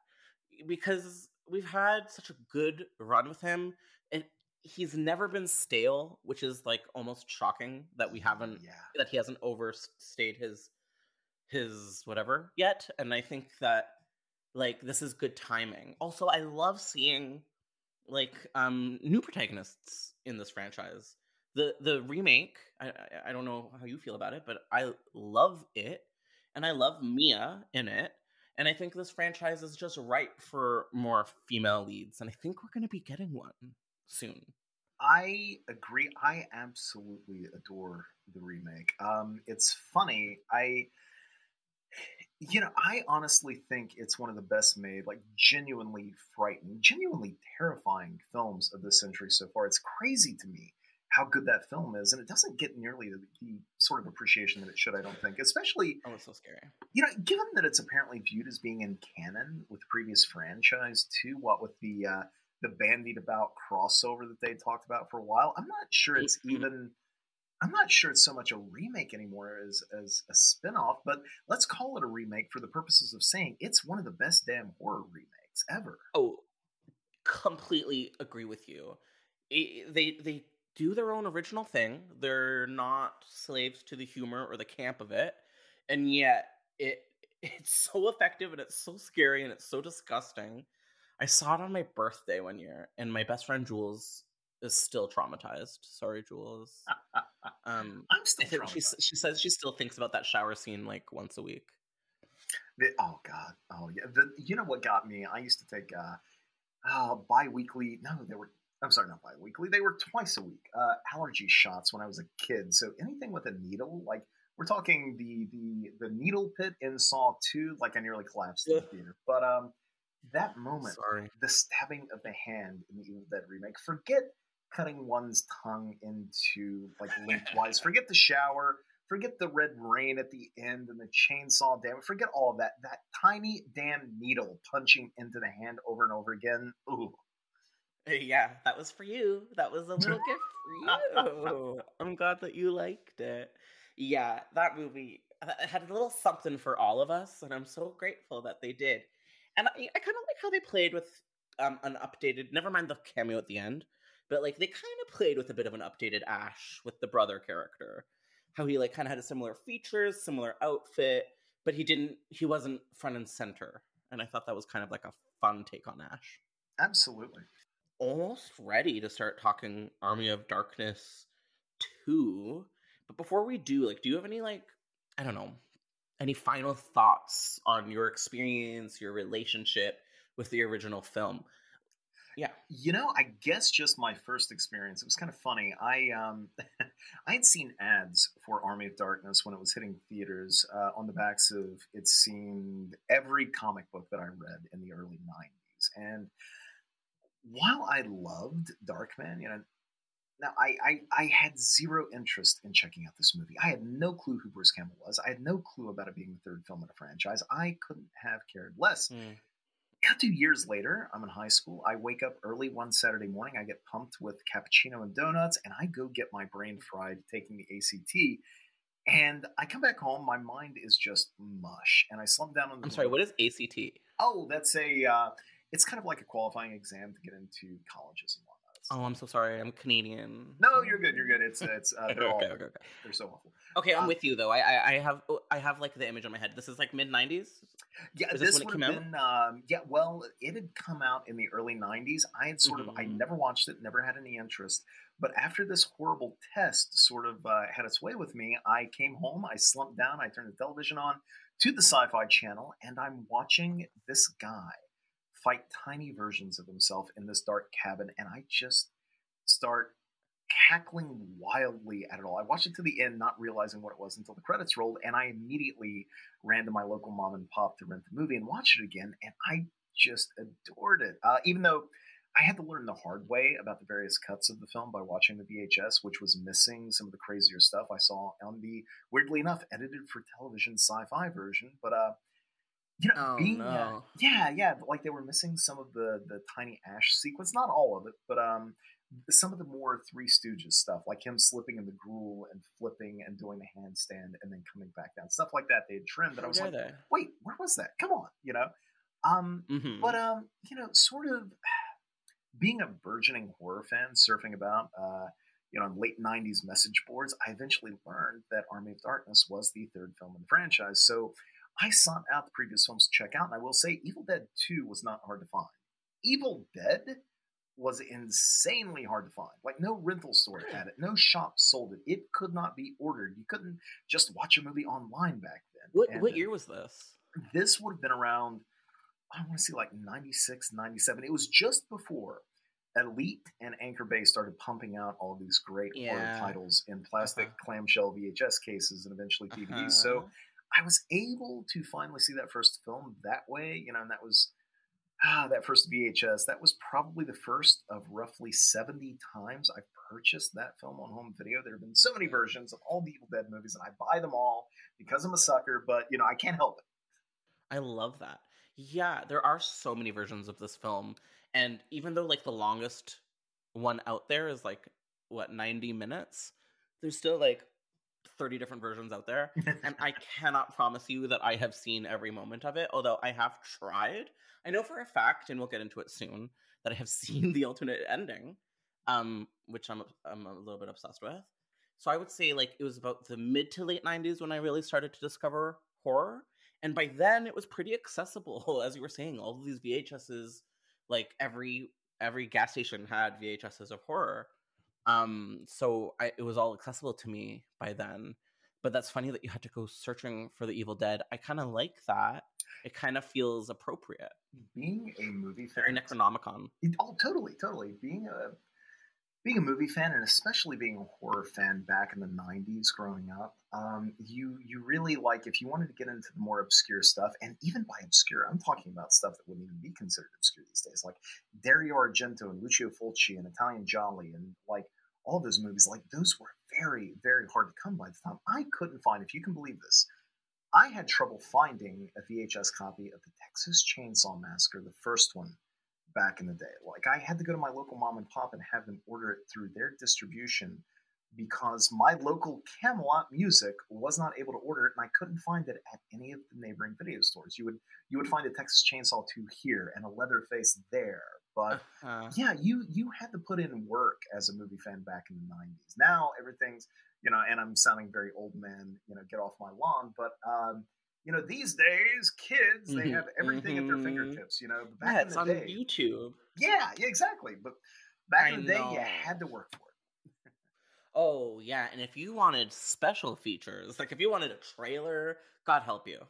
because we've had such a good run with him, and he's never been stale, which is like almost shocking that we haven't yeah. that he hasn't overstayed his his whatever yet. And I think that like this is good timing. Also, I love seeing like um new protagonists in this franchise. The the remake, I I don't know how you feel about it, but I love it, and I love Mia in it, And I think this franchise is just ripe for more female leads, and I think we're going to be getting one soon. I agree. I absolutely adore the remake. Um, it's funny. I, you know, I honestly think it's one of the best made, like genuinely frightening, genuinely terrifying films of the century so far. It's crazy to me how good that film is, and it doesn't get nearly the, the, sort of appreciation that it should. I don't think, especially oh, it's so scary. You know, given that it's apparently viewed as being in canon with the previous franchise too. What with the uh, the bandied about crossover that they talked about for a while, I'm not sure it's mm-hmm. even. I'm not sure it's so much a remake anymore as as a spinoff, but let's call it a remake for the purposes of saying it's one of the best damn horror remakes ever. Oh, completely agree with you. It, they they do their own original thing. They're not slaves to the humor or the camp of it. And yet it it's so effective and it's so scary and it's so disgusting. I saw it on my birthday one year and my best friend Jules is still traumatized. Sorry, Jules. Um, I'm still she, she says she still thinks about that shower scene like once a week. The, oh God. Oh yeah. The, you know what got me? I used to take uh, uh bi-weekly. No, they were I'm sorry, not bi-weekly. They were twice a week. Uh, allergy shots when I was a kid. So anything with a needle, like we're talking the the the needle pit in Saw Two, like I nearly collapsed in the theater. But um, that moment, sorry. the stabbing of the hand in the Evil Dead remake. Forget cutting one's tongue into like lengthwise. Forget the shower. Forget the red rain at the end and the chainsaw damage. Forget all of that. That tiny damn needle punching into the hand over and over again. Ooh, Yeah, that was for you. That was a little gift for you. I'm glad that you liked it. Yeah, that movie uh, had a little something for all of us, and I'm so grateful that they did. And I, I kind of like how they played with um, an updated. Never mind the cameo at the end, but like they kind of played with a bit of an updated Ash with the brother character. How he like kind of had a similar features, similar outfit, but he didn't. He wasn't front and center, and I thought that was kind of like a fun take on Ash. Absolutely almost ready to start talking Army of Darkness 2. But before we do, like, do you have any, like, I don't know, any final thoughts on your experience, your relationship with the original film? Yeah. You know, I guess just my first experience. It was kind of funny. I um I had seen ads for Army of Darkness when it was hitting theaters uh, on the backs of it seemed every comic book that I read in the early 90s. And while I loved Darkman, you know, now I, I, I had zero interest in checking out this movie. I had no clue who Bruce Campbell was. I had no clue about it being the third film in a franchise. I couldn't have cared less. Mm. Two years later, I'm in high school. I wake up early one Saturday morning. I get pumped with cappuccino and donuts, and I go get my brain fried taking the ACT. And I come back home. My mind is just mush, and I slump down on the. I'm sorry. What is ACT? Oh, that's a. Uh, it's kind of like a qualifying exam to get into colleges and whatnot. Oh, I'm so sorry. I'm Canadian. No, you're good. You're good. It's it's uh, they're all okay, okay, they're so awful. Okay, I'm um, with you though. I, I, I have oh, I have like the image on my head. This is like mid '90s. Yeah, is this, this would have been. Um, yeah, well, it had come out in the early '90s. I had sort mm-hmm. of I never watched it, never had any interest. But after this horrible test sort of uh, had its way with me, I came home. I slumped down. I turned the television on to the Sci-Fi Channel, and I'm watching this guy fight tiny versions of himself in this dark cabin, and I just start cackling wildly at it all. I watched it to the end, not realizing what it was until the credits rolled, and I immediately ran to my local mom and pop to rent the movie and watch it again, and I just adored it. Uh, even though I had to learn the hard way about the various cuts of the film by watching the VHS, which was missing some of the crazier stuff I saw on the weirdly enough edited for television sci-fi version. But uh, you know, oh, being no. uh, yeah, yeah, like they were missing some of the the tiny ash sequence, not all of it, but um, some of the more Three Stooges stuff, like him slipping in the gruel and flipping and doing the handstand and then coming back down, stuff like that. They had trimmed, and I was like, they? wait, where was that? Come on, you know. Um, mm-hmm. but um, you know, sort of being a burgeoning horror fan, surfing about. Uh, you know, on late 90s message boards, I eventually learned that Army of Darkness was the third film in the franchise. So I sought out the previous films to check out, and I will say Evil Dead 2 was not hard to find. Evil Dead was insanely hard to find. Like no rental store had it, no shop sold it. It could not be ordered. You couldn't just watch a movie online back then. What and, what year was this? This would have been around, I want to say like 96, 97. It was just before Elite and Anchor Bay started pumping out all these great Yeah. horror titles in plastic Uh-huh. clamshell VHS cases and eventually DVDs. Uh-huh. So I was able to finally see that first film that way, you know, and that was ah, that first VHS. That was probably the first of roughly 70 times I've purchased that film on home video. There have been so many versions of all the Evil Dead movies, and I buy them all because I'm a sucker, but you know, I can't help it. I love that. Yeah, there are so many versions of this film, and even though like the longest one out there is like what ninety minutes, there's still like thirty different versions out there, and I cannot promise you that I have seen every moment of it. Although I have tried, I know for a fact, and we'll get into it soon, that I have seen the alternate ending, um, which I'm I'm a little bit obsessed with. So I would say like it was about the mid to late '90s when I really started to discover horror and by then it was pretty accessible as you were saying all of these vhs's like every every gas station had vhs's of horror um so I, it was all accessible to me by then but that's funny that you had to go searching for the evil dead. I kind of like that. It kind of feels appropriate. Being a movie fan, very necronomicon. It- oh, totally, totally. Being a being a movie fan, and especially being a horror fan back in the '90s, growing up, um, you you really like if you wanted to get into the more obscure stuff, and even by obscure, I'm talking about stuff that wouldn't even be considered obscure these days, like Dario Argento and Lucio Fulci and Italian giallo, and like all those movies. Like those were very, very hard to come by the time. I couldn't find, if you can believe this, I had trouble finding a VHS copy of the Texas Chainsaw Massacre, the first one, back in the day. Like I had to go to my local mom and pop and have them order it through their distribution because my local Camelot Music was not able to order it, and I couldn't find it at any of the neighboring video stores. You would you would find a Texas Chainsaw 2 here and a Leatherface there, but uh, yeah, you you had to put in work as a movie fan back in the '90s. Now everything's you know, and I'm sounding very old man, you know, get off my lawn. But um, you know, these days, kids they Mhm, have everything at their mhm. fingertips. You know, but back yeah in the on day, youtube yeah, yeah, exactly. But back I in the day, you had to work for it. Oh yeah, and if you wanted special features, like if you wanted a trailer, God help you,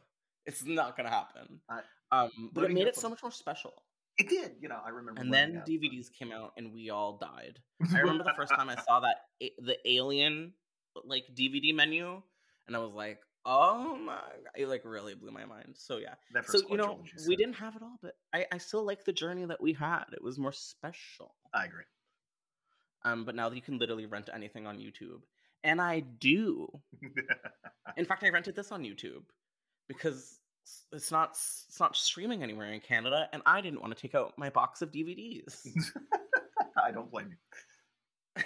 it's not gonna happen. I- um, but it made it so much more special. It did, you know. I remember. And then DVDs came out, and we all died. I remember the first time I saw that a- the Alien like DVD menu, and I was like, "Oh my!" God. It like really blew my mind. So yeah. So you know, quadrilogy we didn't have it all, but I I still like the journey that we had. It was more special. I agree. Um, but now that you can literally rent anything on YouTube, and I do. In fact, I rented this on YouTube because it's not it's not streaming anywhere in Canada, and I didn't want to take out my box of DVDs. I don't blame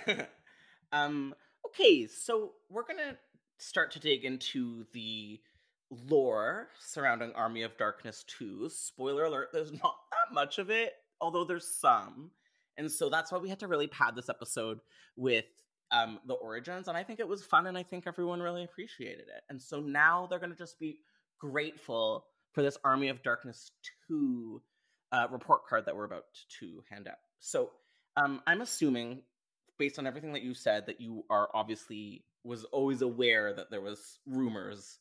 you. um. Okay, so we're gonna start to dig into the lore surrounding Army of Darkness 2. Spoiler alert: there's not that much of it, although there's some, and so that's why we had to really pad this episode with um the origins and i think it was fun and i think everyone really appreciated it. And so now they're going to just be grateful for this army of darkness 2 uh, report card that we're about to hand out. So um i'm assuming based on everything that you said that you are obviously was always aware that there was rumors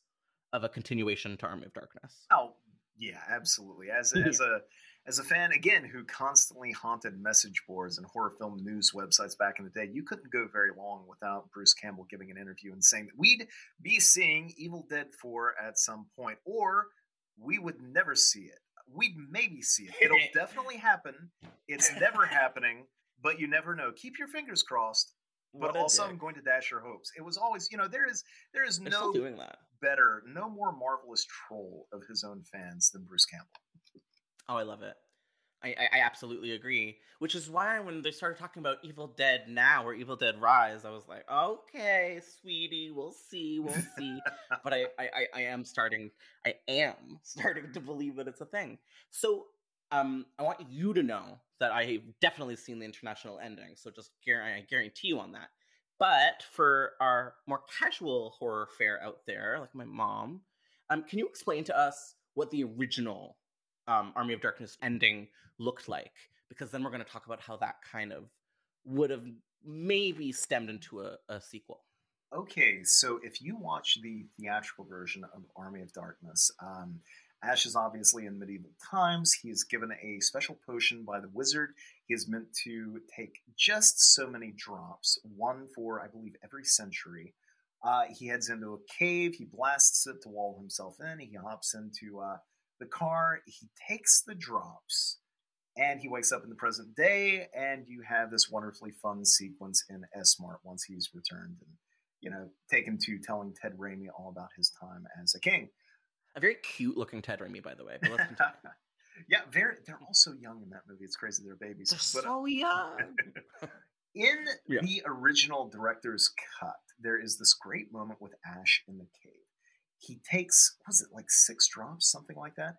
of a continuation to army of darkness Oh yeah, absolutely. As a, as a as a fan again who constantly haunted message boards and horror film news websites back in the day, you couldn't go very long without Bruce Campbell giving an interview and saying that we'd be seeing Evil Dead 4 at some point, or we would never see it. We'd maybe see it. It'll definitely happen. It's never happening, but you never know. Keep your fingers crossed. But also, I'm going to dash your hopes. It was always, you know, there is there is They're no doing that better, no more marvelous troll of his own fans than Bruce Campbell. Oh, I love it. I, I, I absolutely agree. Which is why when they started talking about Evil Dead Now or Evil Dead Rise, I was like, okay, sweetie, we'll see, we'll see. but I, I, I- I am starting, I am starting to believe that it's a thing. So um, I want you to know that I've definitely seen the international ending. So just I guarantee you on that. But for our more casual horror fare out there, like my mom, um, can you explain to us what the original um, Army of Darkness ending looked like? Because then we're going to talk about how that kind of would have maybe stemmed into a, a sequel. Okay, so if you watch the theatrical version of Army of Darkness, um, Ash is obviously in medieval times. He is given a special potion by the wizard. He is meant to take just so many drops, one for, I believe, every century. Uh, he heads into a cave. He blasts it to wall himself in. He hops into uh, the car. He takes the drops and he wakes up in the present day. And you have this wonderfully fun sequence in S Mart once he's returned and, you know, taken to telling Ted Raimi all about his time as a king. A very cute looking Ted Raimi, by the way. But let's continue. yeah, very. They're all so young in that movie. It's crazy. They're babies. They're But, uh, so young. in Yeah. the original director's cut, there is this great moment with Ash in the cave. He takes, was it like six drops, something like that?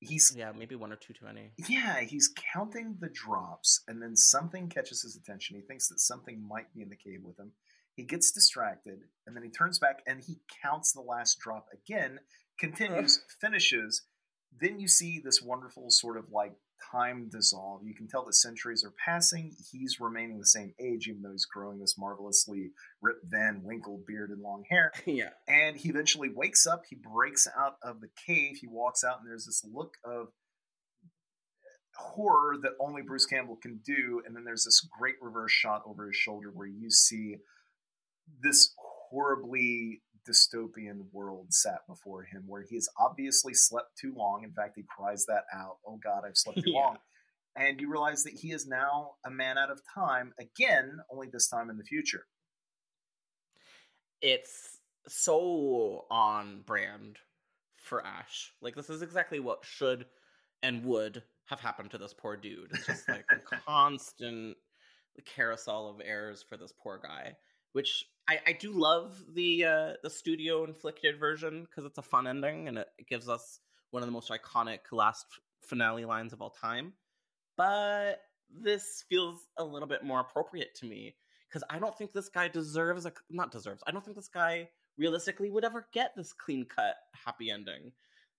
He's yeah, maybe one or two too many. yeah, he's counting the drops, and then something catches his attention. He thinks that something might be in the cave with him. He gets distracted, and then he turns back and he counts the last drop again, continues, finishes. Then you see this wonderful sort of like time dissolve. You can tell that centuries are passing. He's remaining the same age, even though he's growing this marvelously Rip Van Winkle beard and long hair. yeah. And he eventually wakes up. He breaks out of the cave. He walks out, and there's this look of horror that only Bruce Campbell can do. And then there's this great reverse shot over his shoulder where you see this horribly dystopian world sat before him, where he has obviously slept too long. In fact, he cries that out Oh God, I've slept too Yeah. long. And you realize that he is now a man out of time again, only this time in the future. It's so on brand for Ash. Like this is exactly what should and would have happened to this poor dude. It's just like a constant carousel of errors for this poor guy. Which I, I do love the uh, the studio inflicted version because it's a fun ending and it gives us one of the most iconic last finale lines of all time. But this feels a little bit more appropriate to me because I don't think this guy deserves a not deserves. I don't think this guy realistically would ever get this clean cut happy ending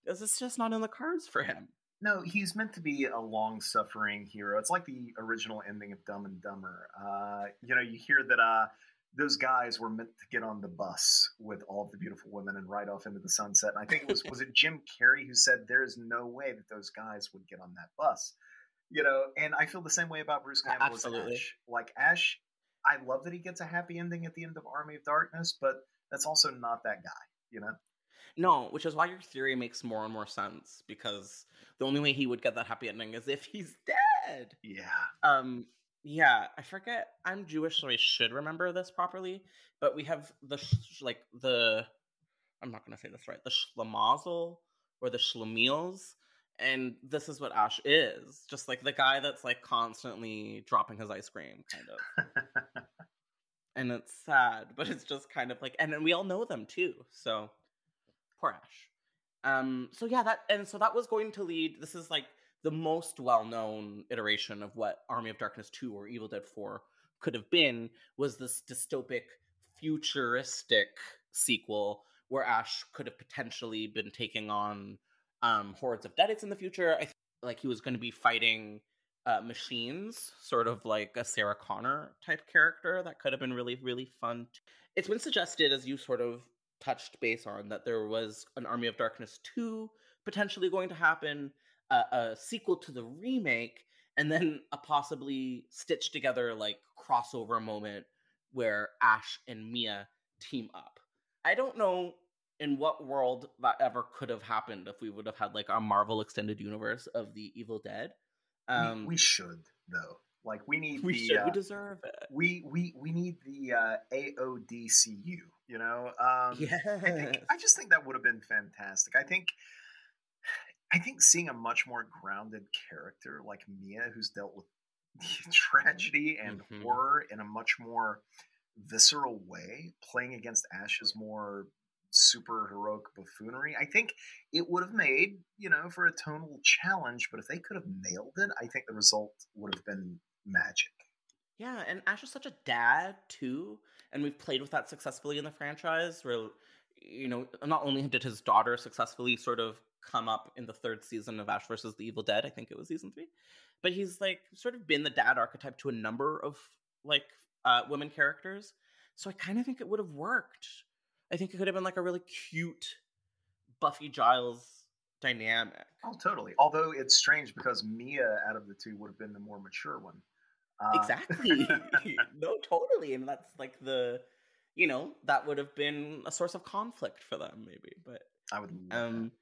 because it's just not in the cards for him. No, he's meant to be a long suffering hero. It's like the original ending of Dumb and Dumber. Uh, you know, you hear that uh, those guys were meant to get on the bus with all of the beautiful women and ride off into the sunset. And I think it was was it Jim Carrey who said there is no way that those guys would get on that bus. You know, and I feel the same way about Bruce Campbell Absolutely. as Ash. Like Ash, I love that he gets a happy ending at the end of Army of Darkness, but that's also not that guy. You know. No, which is why your theory makes more and more sense because the only way he would get that happy ending is if he's dead. Yeah. Um, yeah, I forget. I'm Jewish, so I should remember this properly. But we have the sh- like the I'm not gonna say this right. The shlemazel or the schlemiels, and this is what Ash is. Just like the guy that's like constantly dropping his ice cream, kind of. and it's sad, but it's just kind of like, and then we all know them too. So poor Ash. Um. So yeah, that and so that was going to lead. This is like the most well-known iteration of what Army of Darkness Two or Evil Dead Four could have been was this dystopic, futuristic sequel where Ash could have potentially been taking on um, hordes of deadites in the future. I th- like he was going to be fighting uh, machines, sort of like a Sarah Connor type character. That could have been really, really fun. It's been suggested, as you sort of touched base on, that there was an Army of Darkness 2 potentially going to happen, uh, a sequel to the remake, and then a possibly stitched together like crossover moment where Ash and Mia team up. I don't know in what world that ever could have happened if we would have had like a Marvel extended universe of the Evil Dead. We- Um, we, should though. Like we need we the should. uh, we deserve it. we we we need the uh, AODCU. You know, um, Yeah. I, I just think that would have been fantastic. I think, I think seeing a much more grounded character like Mia, who's dealt with tragedy and Mhm. horror in a much more visceral way, playing against Ash's more super heroic buffoonery, I think it would have made, you know, for a tonal challenge. But if they could have nailed it, I think the result would have been magic. Yeah, and Ash is such a dad too, and we've played with that successfully in the franchise. Where you know, not only did his daughter successfully sort of come up in the third season of Ash versus the Evil Dead, I think it was season three, but he's like sort of been the dad archetype to a number of like uh, women characters. So I kind of think it would have worked. I think it could have been like a really cute Buffy Giles dynamic. Oh, totally. Although it's strange because Mia out of the two would have been the more mature one. Uh, exactly. no, totally. And that's like the, you know, that would have been a source of conflict for them, maybe. But I would. Um,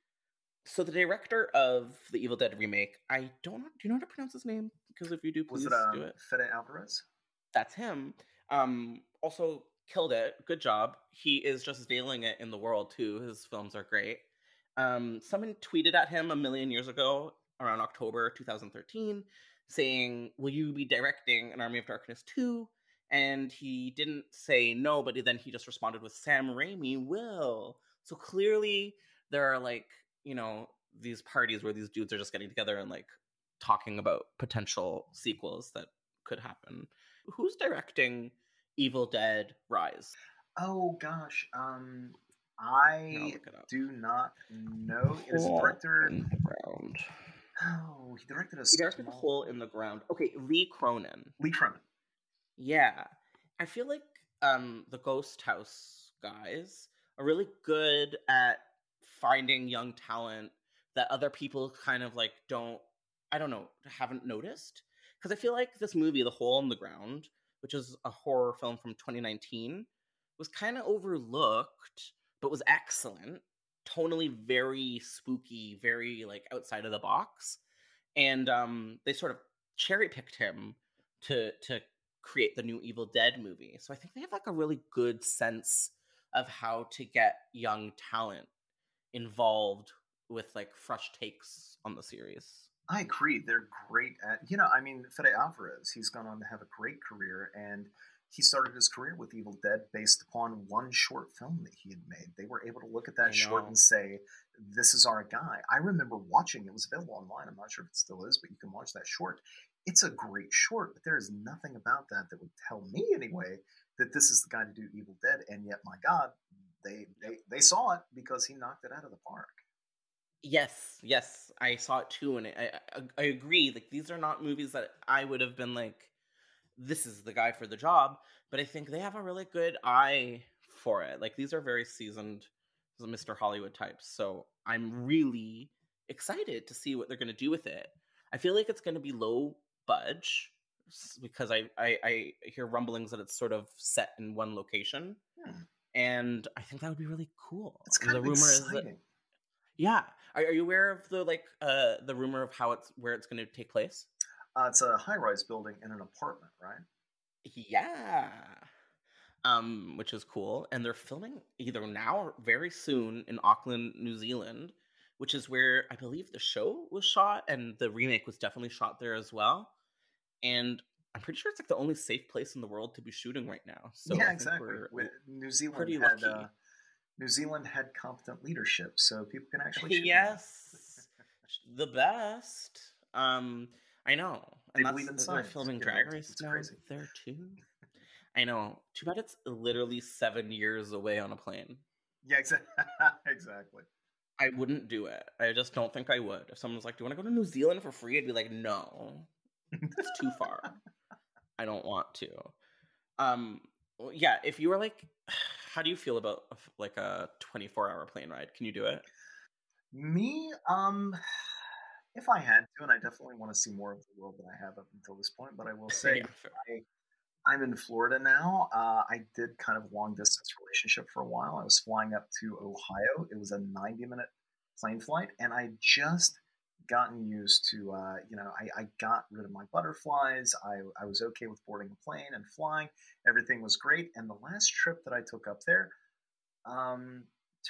so the director of the Evil Dead remake, I don't. Do you know how to pronounce his name? Because if you do, please Was it, um, do it. Fede Alvarez? That's him. Um, also killed it. Good job. He is just nailing it in the world too. His films are great. Um, someone tweeted at him a million years ago, around October 2013, saying, "Will you be directing an Army of Darkness 2?" And he didn't say no, but then he just responded with Sam Raimi will. So clearly there are like, you know, these parties where these dudes are just getting together and like talking about potential sequels that could happen. Who's directing Evil Dead Rise? Oh gosh, um, I do not know. It is director. In the ground. Oh, he directed a. He directed a hole in the ground. Okay, Lee Cronin. Lee Cronin. Yeah, I feel like um the Ghost House guys are really good at finding young talent that other people kind of like don't. I don't know, haven't noticed because I feel like this movie, The Hole in the Ground, which is a horror film from 2019, was kind of overlooked, but was excellent. Tonally very spooky, very like outside of the box. And um, they sort of cherry picked him to to create the new Evil Dead movie. So I think they have like a really good sense of how to get young talent involved with like fresh takes on the series. I agree. They're great at, you know, I mean, Fede Alvarez, he's gone on to have a great career, and he started his career with Evil Dead based upon one short film that he had made. They were able to look at that short and say, this is our guy. I remember watching, it was available online. I'm not sure if it still is, but you can watch that short. It's a great short, but there is nothing about that that would tell me, anyway, that this is the guy to do Evil Dead. And yet, my God, they, they, they saw it because he knocked it out of the park. Yes, yes, I saw it too, and I, I, I agree. Like these are not movies that I would have been like, this is the guy for the job. But I think they have a really good eye for it. Like these are very seasoned, Mr. Hollywood types. So I'm really excited to see what they're going to do with it. I feel like it's going to be low budge because I, I, I hear rumblings that it's sort of set in one location, hmm. And I think that would be really cool. It's kind the of rumor exciting. is that yeah. Are, are you aware of the like uh the rumor of how it's where it's going to take place? Uh, it's a high-rise building in an apartment, right? Yeah. Um, which is cool, and they're filming either now or very soon in Auckland, New Zealand, which is where I believe the show was shot, and the remake was definitely shot there as well. And I'm pretty sure it's like the only safe place in the world to be shooting right now. So yeah, exactly. With New Zealand had uh, New Zealand had competent leadership, so people can actually shoot. yes, the best. Um, I know. They And that's, believe in they're filming Drag Race now there too. I know. Too bad it's literally seven years away on a plane. Yeah, exactly. exactly. I wouldn't do it. I just don't think I would. If someone was like, "Do you want to go to New Zealand for free?" I'd be like, "No, it's too far. I don't want to." Um, yeah. If you were like, how do you feel about like a twenty-four hour plane ride? Can you do it? Me, um, if I had to, and I definitely want to see more of the world than I have up until this point, but I will say Yeah. I, I'm in Florida now. Uh, I did kind of long distance relationship for a while. I was flying up to Ohio. It was a 90 minute plane flight, and I just gotten used to, uh, you know, I, I got rid of my butterflies. I, I was okay with boarding a plane and flying. Everything was great. And the last trip that I took up there, um,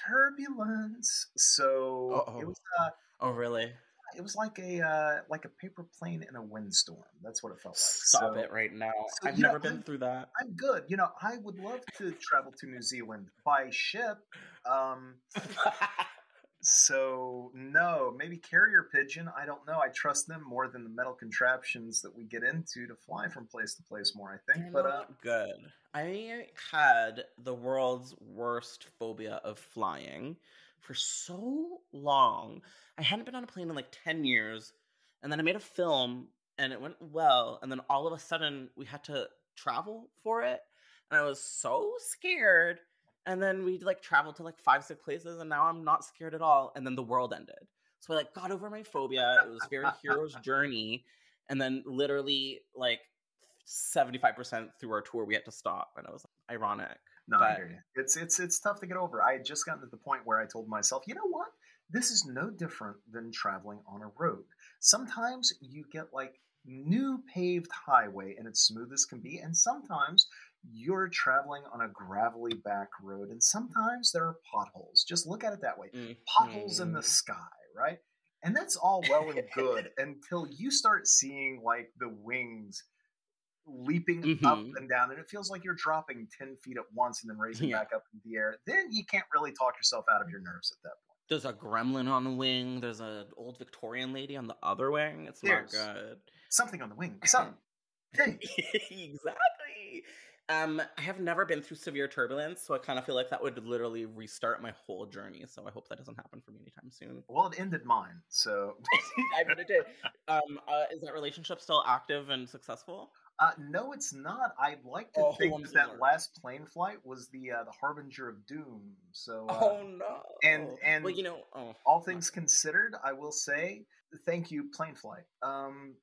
turbulence. So Uh-oh. it was uh, Oh, really? it was like a uh, like a paper plane in a windstorm. That's what it felt like. Stop So- it right now. so, I've you know, never been I'm- through that. I'm good. You know, I would love to travel to New Zealand by ship. Um, so no, maybe carrier pigeon. I don't know. I trust them more than the metal contraptions that we get into to fly from place to place. More, I think. They're But uh, good. I had the world's worst phobia of flying for so long. I hadn't been on a plane in like 10 years. And then I made a film and it went well. And then all of a sudden we had to travel for it. And I was so scared. And then we like traveled to like five, six places. And now I'm not scared at all. And then the world ended. So I like got over my phobia. It was very hero's journey. And then literally like 75% through our tour we had to stop and I was like, ironic. No, I hear you. It's it's it's tough to get over. I had just gotten to the point where I told myself, you know what? This is no different than traveling on a road. Sometimes you get like new paved highway and it's smooth as can be, and sometimes you're traveling on a gravelly back road, and sometimes there are potholes. Just look at it that way. Potholes in the Mhm. sky, right? And that's all well and good until you start seeing like the wings leaping up Mhm. and down, and it feels like you're dropping 10 feet at once and then raising Yeah. back up in the air. Then you can't really talk yourself out of your nerves at that point. There's a gremlin on the wing. There's an old Victorian lady on the other wing. It's There's- not good. Something on the wing. Something. Exactly. Um, I have never been through severe turbulence, so I kind of feel like that would literally restart my whole journey. So I hope that doesn't happen for me anytime soon. well, it ended mine. So, I bet it did. Um, uh, is that relationship still active and successful? uh, no, it's not. I'd like to Oh, think that, that last plane flight was the uh, the harbinger of doom. So, uh, oh no. and- and well, you know, oh, all things considered, I will say thank you, plane flight. Um,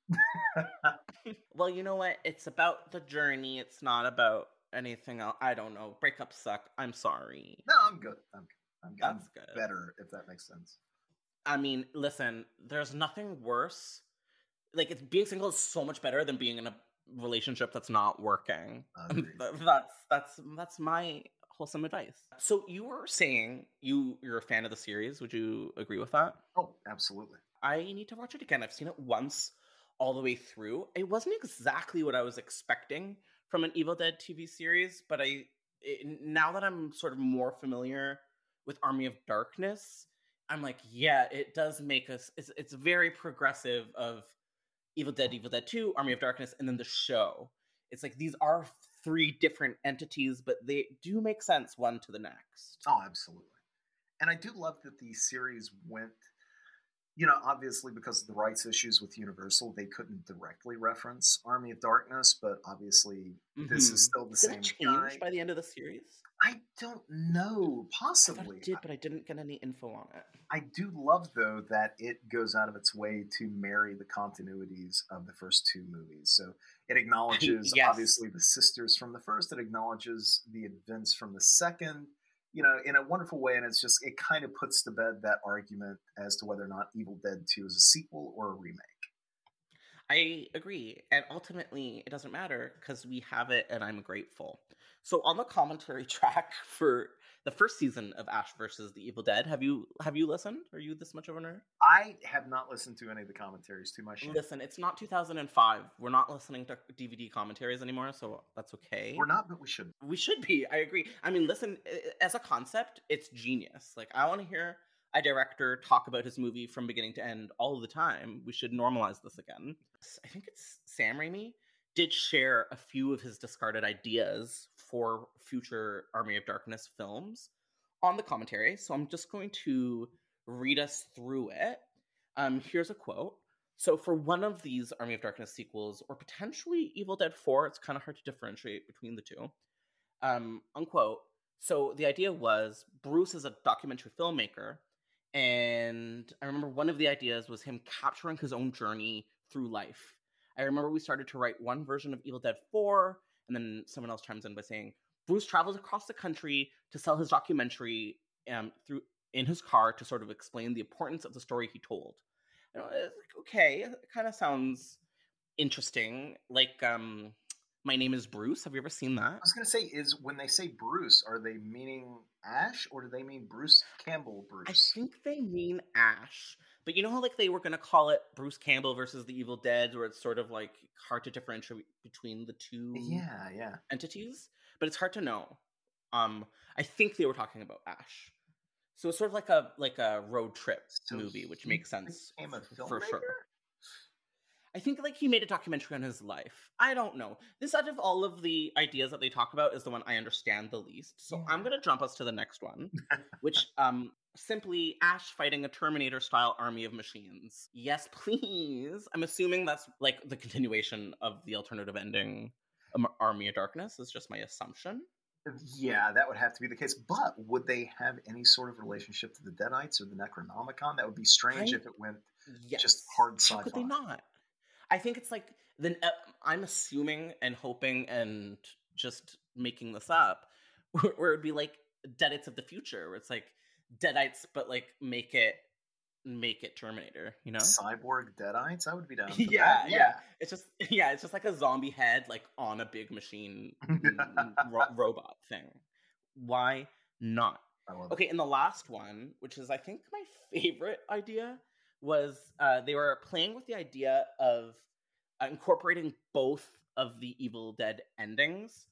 well, you know what? It's about the journey. It's not about anything else. I don't know. Breakups suck. I'm sorry. no, I'm good. I'm good. I'm, I'm That's good. better if that makes sense. I mean, listen, there's nothing worse. Like, it's being single is so much better than being in a relationship that's not working. That's that's that's my wholesome advice. So you were saying you you're a fan of the series. Would you agree with that? Oh, absolutely. I need to watch it again. I've seen it once all the way through. It wasn't exactly what I was expecting from an Evil Dead TV series, but I it, now that I'm sort of more familiar with Army of Darkness, I'm like, yeah, it does make us. It's it's very progressive of Evil Dead, Evil Dead Two, Army of Darkness, and then the show. It's like these are three different entities, but they do make sense one to the next. Oh, absolutely. And I do love that the series went, you know, obviously because of the rights issues with Universal, they couldn't directly reference Army of Darkness, but obviously this Mhm. is still the Did same it change guy. by the end of the series? I don't know. I Possibly. it did, but I didn't get any info on it. I do love though that it goes out of its way to marry the continuities of the first two movies. So it acknowledges Yes. obviously the sisters from the first, it acknowledges the events from the second, you know, in a wonderful way, and it's just it kind of puts to bed that argument as to whether or not Evil Dead 2 is a sequel or a remake. I agree. And ultimately, it doesn't matter because we have it and I'm grateful. So on the commentary track for the first season of Ash versus the Evil Dead, have you have you listened? Are you this much of a nerd? I have not listened to any of the commentaries too much. Listen, it's not 2005. We're not listening to DVD commentaries anymore, so that's okay. We're not, but we should. We should be. I agree. I mean, listen, as a concept, it's genius. Like, I want to hear a director talk about his movie from beginning to end all the time. We should normalize this again. I think it's Sam Raimi did share a few of his discarded ideas for future Army of Darkness films on the commentary. So I'm just going to read us through it. Um, here's a quote. So for one of these Army of Darkness sequels, or potentially Evil Dead 4, it's kind of hard to differentiate between the two. Um, unquote. So the idea was Bruce is a documentary filmmaker, and I remember one of the ideas was him capturing his own journey through life. I remember we started to write one version of Evil Dead 4, and then someone else chimes in by saying Bruce travels across the country to sell his documentary um, through in his car to sort of explain the importance of the story he told. You know, it's like, okay, it kind of sounds interesting. Like, um, my name is Bruce. Have you ever seen that? I was going to say, is when they say Bruce, are they meaning Ash or do they mean Bruce Campbell Bruce? I think they mean Ash. But you know how like they were gonna call it Bruce Campbell versus the Evil Dead, where it's sort of like hard to differentiate between the two Yeah, yeah. entities? But it's hard to know. Um, I think they were talking about Ash. So it's sort of like a like a road trip So movie, which makes sense became a f- for sure. I think like he made a documentary on his life. I don't know. This out of all of the ideas that they talk about is the one I understand the least. So I'm gonna jump us to the next one, which um simply Ash fighting a Terminator style army of machines. Yes, please. I'm assuming that's like the continuation of the alternative ending um, Army of Darkness is just my assumption. Yeah, that would have to be the case. But would they have any sort of relationship to the Deadites or the Necronomicon? That would be strange I- if it went Yes. just hard How could they not? I think it's like then uh, I'm assuming and hoping and just making this up, where, it'd be like Deadites of the future, where it's like Deadites, but like make it make it Terminator, you know? cyborg Deadites. I would be down. For yeah, that. yeah. It's just yeah, it's just like a zombie head like on a big machine mm, ro- robot thing. Why not? Okay, and the last one, which is I think my favorite idea, was uh, they were playing with the idea of incorporating both of the Evil Dead endings.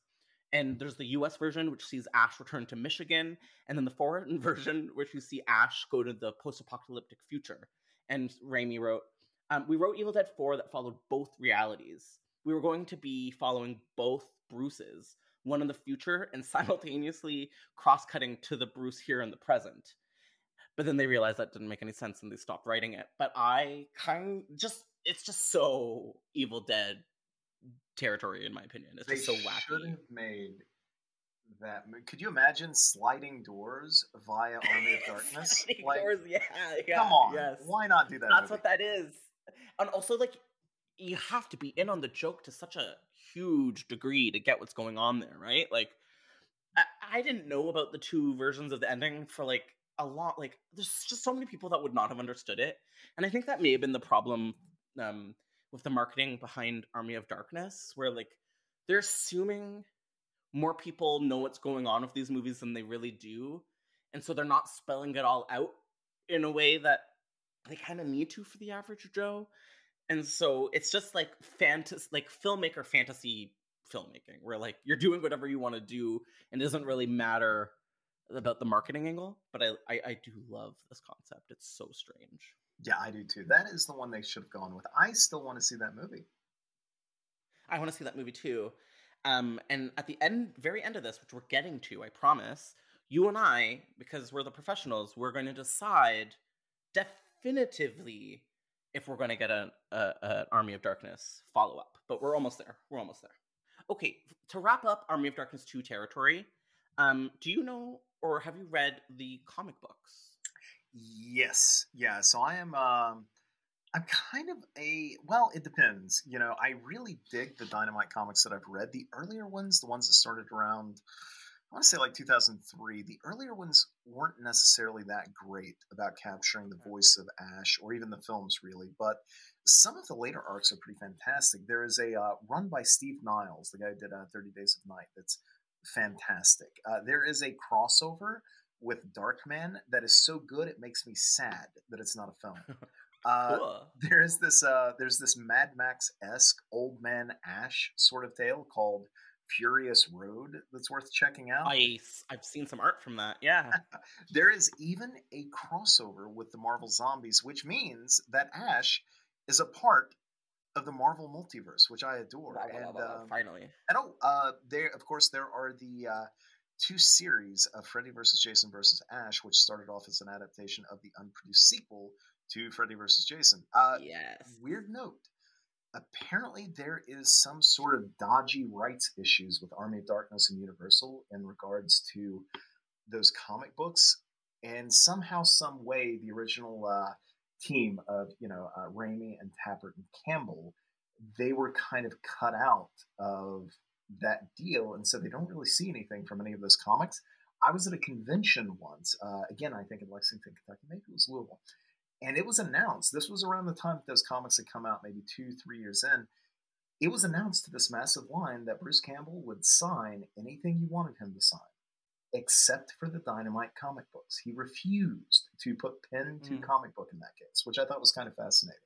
And there's the US version, which sees Ash return to Michigan, and then the foreign version, which you see Ash go to the post apocalyptic future. And Raimi wrote, um, We wrote Evil Dead 4 that followed both realities. We were going to be following both Bruces, one in the future and simultaneously cross cutting to the Bruce here in the present. But then they realized that didn't make any sense and they stopped writing it. But I kind of just it's just so Evil Dead territory in my opinion. It's they just so should wacky. have made that. Could you imagine sliding doors via Army of Darkness? Sliding Like, doors, yeah, yeah, come on, yes. why not do that? That's movie? what that is. And also like you have to be in on the joke to such a huge degree to get what's going on there, right? Like I, I didn't know about the two versions of the ending for like a lot like there's just so many people that would not have understood it. And I think that may have been the problem um with the marketing behind Army of Darkness, where like they're assuming more people know what's going on with these movies than they really do. And so they're not spelling it all out in a way that they kind of need to for the average Joe. And so it's just like fantasy, like filmmaker fantasy filmmaking, where like you're doing whatever you want to do, and it doesn't really matter about the marketing angle. But I, I, I do love this concept. It's so strange. Yeah, I do too. That is the one they should have gone with. I still want to see that movie. I want to see that movie too. Um, and at the end, very end of this, which we're getting to, I promise, you and I, because we're the professionals, we're going to decide definitively if we're going to get an Army of Darkness follow up. But we're almost there. We're almost there. Okay, to wrap up Army of Darkness 2 territory, um, do you know or have you read the comic books? Yes, yeah. So I am. Um, I'm kind of a well. It depends. You know, I really dig the Dynamite comics that I've read. The earlier ones, the ones that started around, I want to say like 2003. The earlier ones weren't necessarily that great about capturing the voice of Ash, or even the films, really. But some of the later arcs are pretty fantastic. There is a uh, run by Steve Niles, the guy who did uh, 30 Days of Night. That's fantastic. Uh, there is a crossover with Darkman that is so good it makes me sad that it's not a film. Uh, Cool. there is this uh, there's this Mad Max esque old man Ash sort of tale called Furious Road that's worth checking out. I, I've seen some art from that. Yeah. There is even a crossover with the Marvel Zombies, which means that Ash is a part of the Marvel multiverse, which I adore. Blah, blah, and blah, um, Finally. and oh, uh, there of course there are the uh, two series of Freddy vs. Jason vs. Ash, which started off as an adaptation of the unproduced sequel to Freddy vs. Jason. Uh, yes. Weird note. Apparently, there is some sort of dodgy rights issues with Army of Darkness and Universal in regards to those comic books, and somehow, some way, the original uh, team of you know uh, Raimi and Tapert and Campbell, they were kind of cut out of that deal, and so they don't really see anything from any of those comics. I was at a convention once, uh, again, I think in Lexington, Kentucky, maybe it was Louisville, and it was announced. This was around the time that those comics had come out, maybe two, three years in. It was announced to this massive line that Bruce Campbell would sign anything you wanted him to sign, except for the Dynamite comic books. He refused to put pen to Mm. comic book in that case, which I thought was kind of fascinating.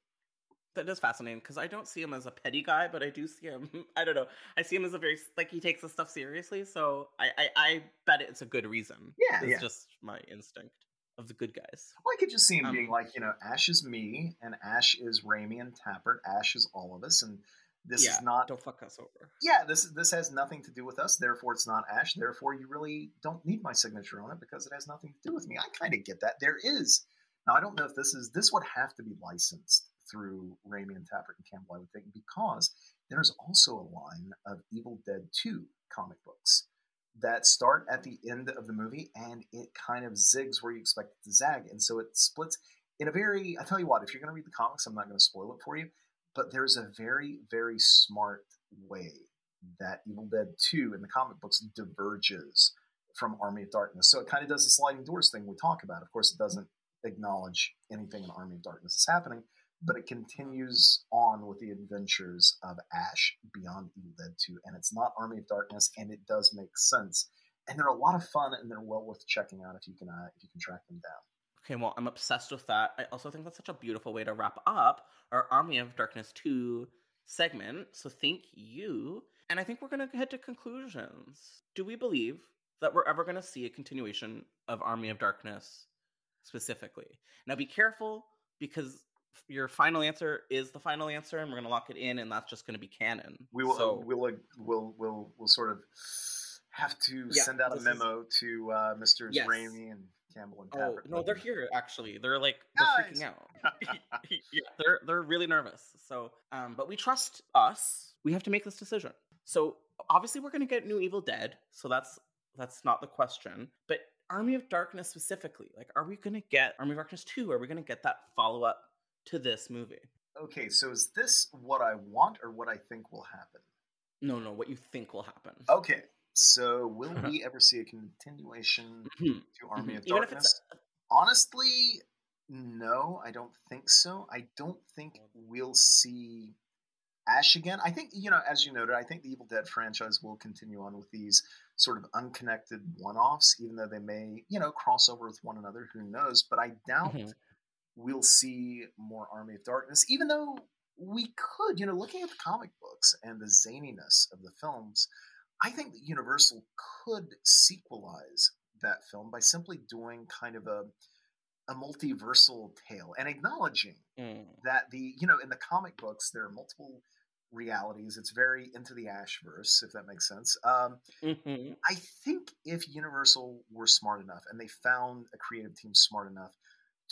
That is fascinating because I don't see him as a petty guy, but I do see him. I don't know. I see him as a very like he takes the stuff seriously. So I I, I bet it's a good reason. Yeah, it's yeah. just my instinct of the good guys. Well, I could just see him Um, being like, you know, Ash is me, and Ash is Raimi and Tapert. Ash is all of us, and this yeah, is not. Don't fuck us over. Yeah, this this has nothing to do with us. Therefore, it's not Ash. Therefore, you really don't need my signature on it because it has nothing to do with me. I kind of get that. There is now. I don't know if this is this would have to be licensed through Raimi and Tapert and Campbell. I would think because there's also a line of Evil Dead Two comic books that start at the end of the movie and it kind of zigs where you expect it to zag. And so it splits in a very, I tell you what, if you're going to read the comics, I'm not going to spoil it for you, but there's a very, very smart way that Evil Dead 2 in the comic books diverges from Army of Darkness. So it kind of does the sliding doors thing we talk about. Of course, it doesn't acknowledge anything in Army of Darkness is happening, but it continues on with the adventures of Ash beyond Evil Dead 2. And it's not Army of Darkness, and it does make sense. And they're a lot of fun, and they're well worth checking out if you can uh, if you can track them down. Okay, well, I'm obsessed with that. I also think that's such a beautiful way to wrap up our Army of Darkness 2 segment. So thank you. And I think we're going to head to conclusions. Do we believe that we're ever going to see a continuation of Army of Darkness specifically? Now be careful because your final answer is the final answer and we're going to lock it in and that's just going to be canon. We will so, we'll, we'll we'll we'll sort of have to Yeah, send out a this is- memo to uh, Mr. Yes. Raimi and Campbell and Oh no, they're here actually. They're like they're freaking out. yeah, they're they're really nervous. So, um, but we trust us. We have to make this decision. So obviously, we're gonna get new Evil Dead. So that's that's not the question. But Army of Darkness specifically, like, are we gonna get Army of Darkness two? Are we gonna get that follow up to this movie? Okay, so is this what I want or what I think will happen? No, no. What you think will happen? Okay, so will we ever see a continuation Mhm, to Army mhm. of Even if Darkness? it's Honestly, no, I don't think so. I don't think we'll see Ash again. I think, you know, as you noted, I think the Evil Dead franchise will continue on with these sort of unconnected one offs, even though they may, you know, cross over with one another. Who knows? But I doubt Mhm. we'll see more Army of Darkness, even though we could, you know, looking at the comic books and the zaniness of the films, I think that Universal could sequelize that film by simply doing kind of a a multiversal tale and acknowledging Mm. that the you know in the comic books there are multiple realities it's very into the ashverse if that makes sense um, Mhm. I think if Universal were smart enough and they found a creative team smart enough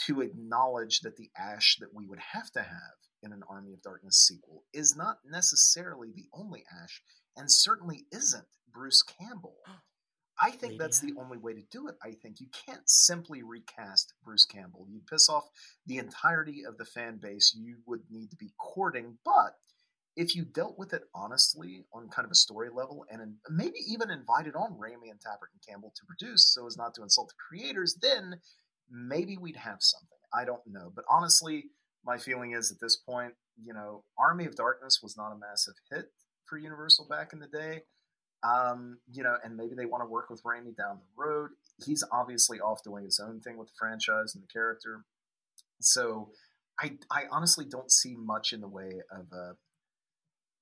to acknowledge that the Ash that we would have to have in an Army of Darkness sequel is not necessarily the only Ash and certainly isn't Bruce Campbell. I think Lady that's the only way to do it. I think you can't simply recast Bruce Campbell. You'd piss off the entirety of the fan base you would need to be courting, but if you dealt with it honestly on kind of a story level and in, maybe even invited on Raimi and Tapert and Campbell to produce so as not to insult the creators, then maybe we'd have something. I don't know. But honestly, my feeling is at this point, you know, Army of Darkness was not a massive hit for Universal back in the day. Um, you know, and maybe they want to work with Raimi down the road. He's obviously off doing his own thing with the franchise and the character. So I I honestly don't see much in the way of a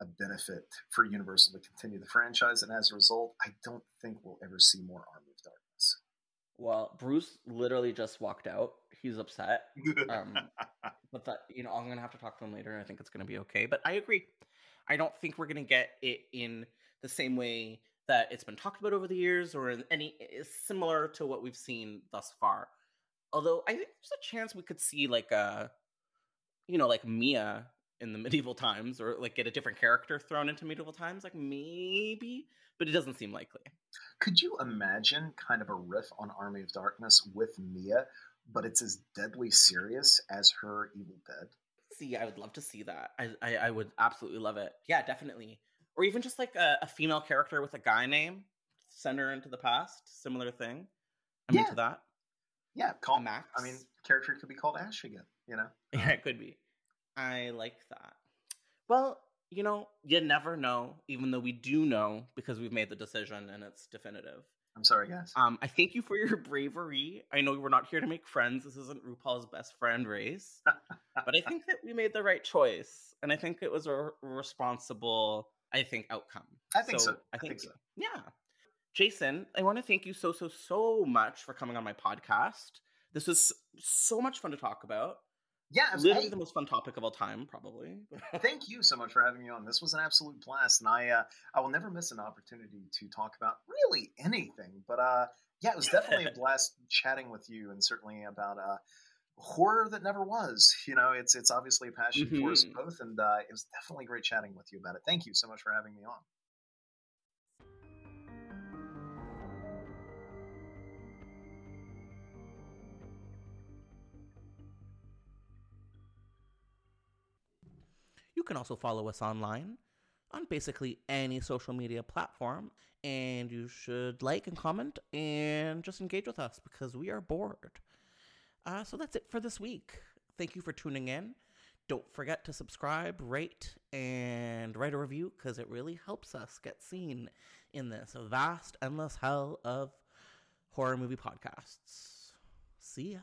a benefit for Universal to continue the franchise, and as a result, I don't think we'll ever see more Army of Darkness. Well, Bruce literally just walked out. He's upset. Um, but that you know, I'm gonna have to talk to him later. I think it's gonna be okay. But I agree. I don't think we're gonna get it in the same way that it's been talked about over the years, or any similar to what we've seen thus far. Although I think there's a chance we could see like a, you know, like Mia in the medieval times, or like get a different character thrown into medieval times, like maybe, but it doesn't seem likely. Could you imagine kind of a riff on Army of Darkness with Mia, but it's as deadly serious as her Evil Dead? See, I would love to see that. I, I, I would absolutely love it. Yeah, definitely. Or even just like a, a female character with a guy name, send her into the past. Similar thing. I'm Yeah. into that. Yeah, call Max. I mean, character could be called Ash again. You know, Yeah, it could be. I like that. Well, you know, you never know, even though we do know because we've made the decision and it's definitive. I'm sorry, guys. Um, I thank you for your bravery. I know we're not here to make friends. This isn't RuPaul's best friend race. but I think that we made the right choice. And I think it was a responsible, I think, outcome. I think so. I I think, think so. Yeah. Jason, I want to thank you so, so, so much for coming on my podcast. This was so much fun to talk about. Yeah, Literally hey, the most fun topic of all time, probably. thank you so much for having me on. This was an absolute blast, and I uh, I will never miss an opportunity to talk about really anything. But uh, yeah, it was definitely a blast chatting with you, and certainly about uh, horror that never was. You know, it's it's obviously a passion for us Mhm. both, and uh, it was definitely great chatting with you about it. Thank you so much for having me on. You can also follow us online on basically any social media platform, and you should like and comment and just engage with us because we are bored. Uh, so that's it for this week. Thank you for tuning in. Don't forget to subscribe, rate, and write a review because it really helps us get seen in this vast, endless hell of horror movie podcasts. See ya.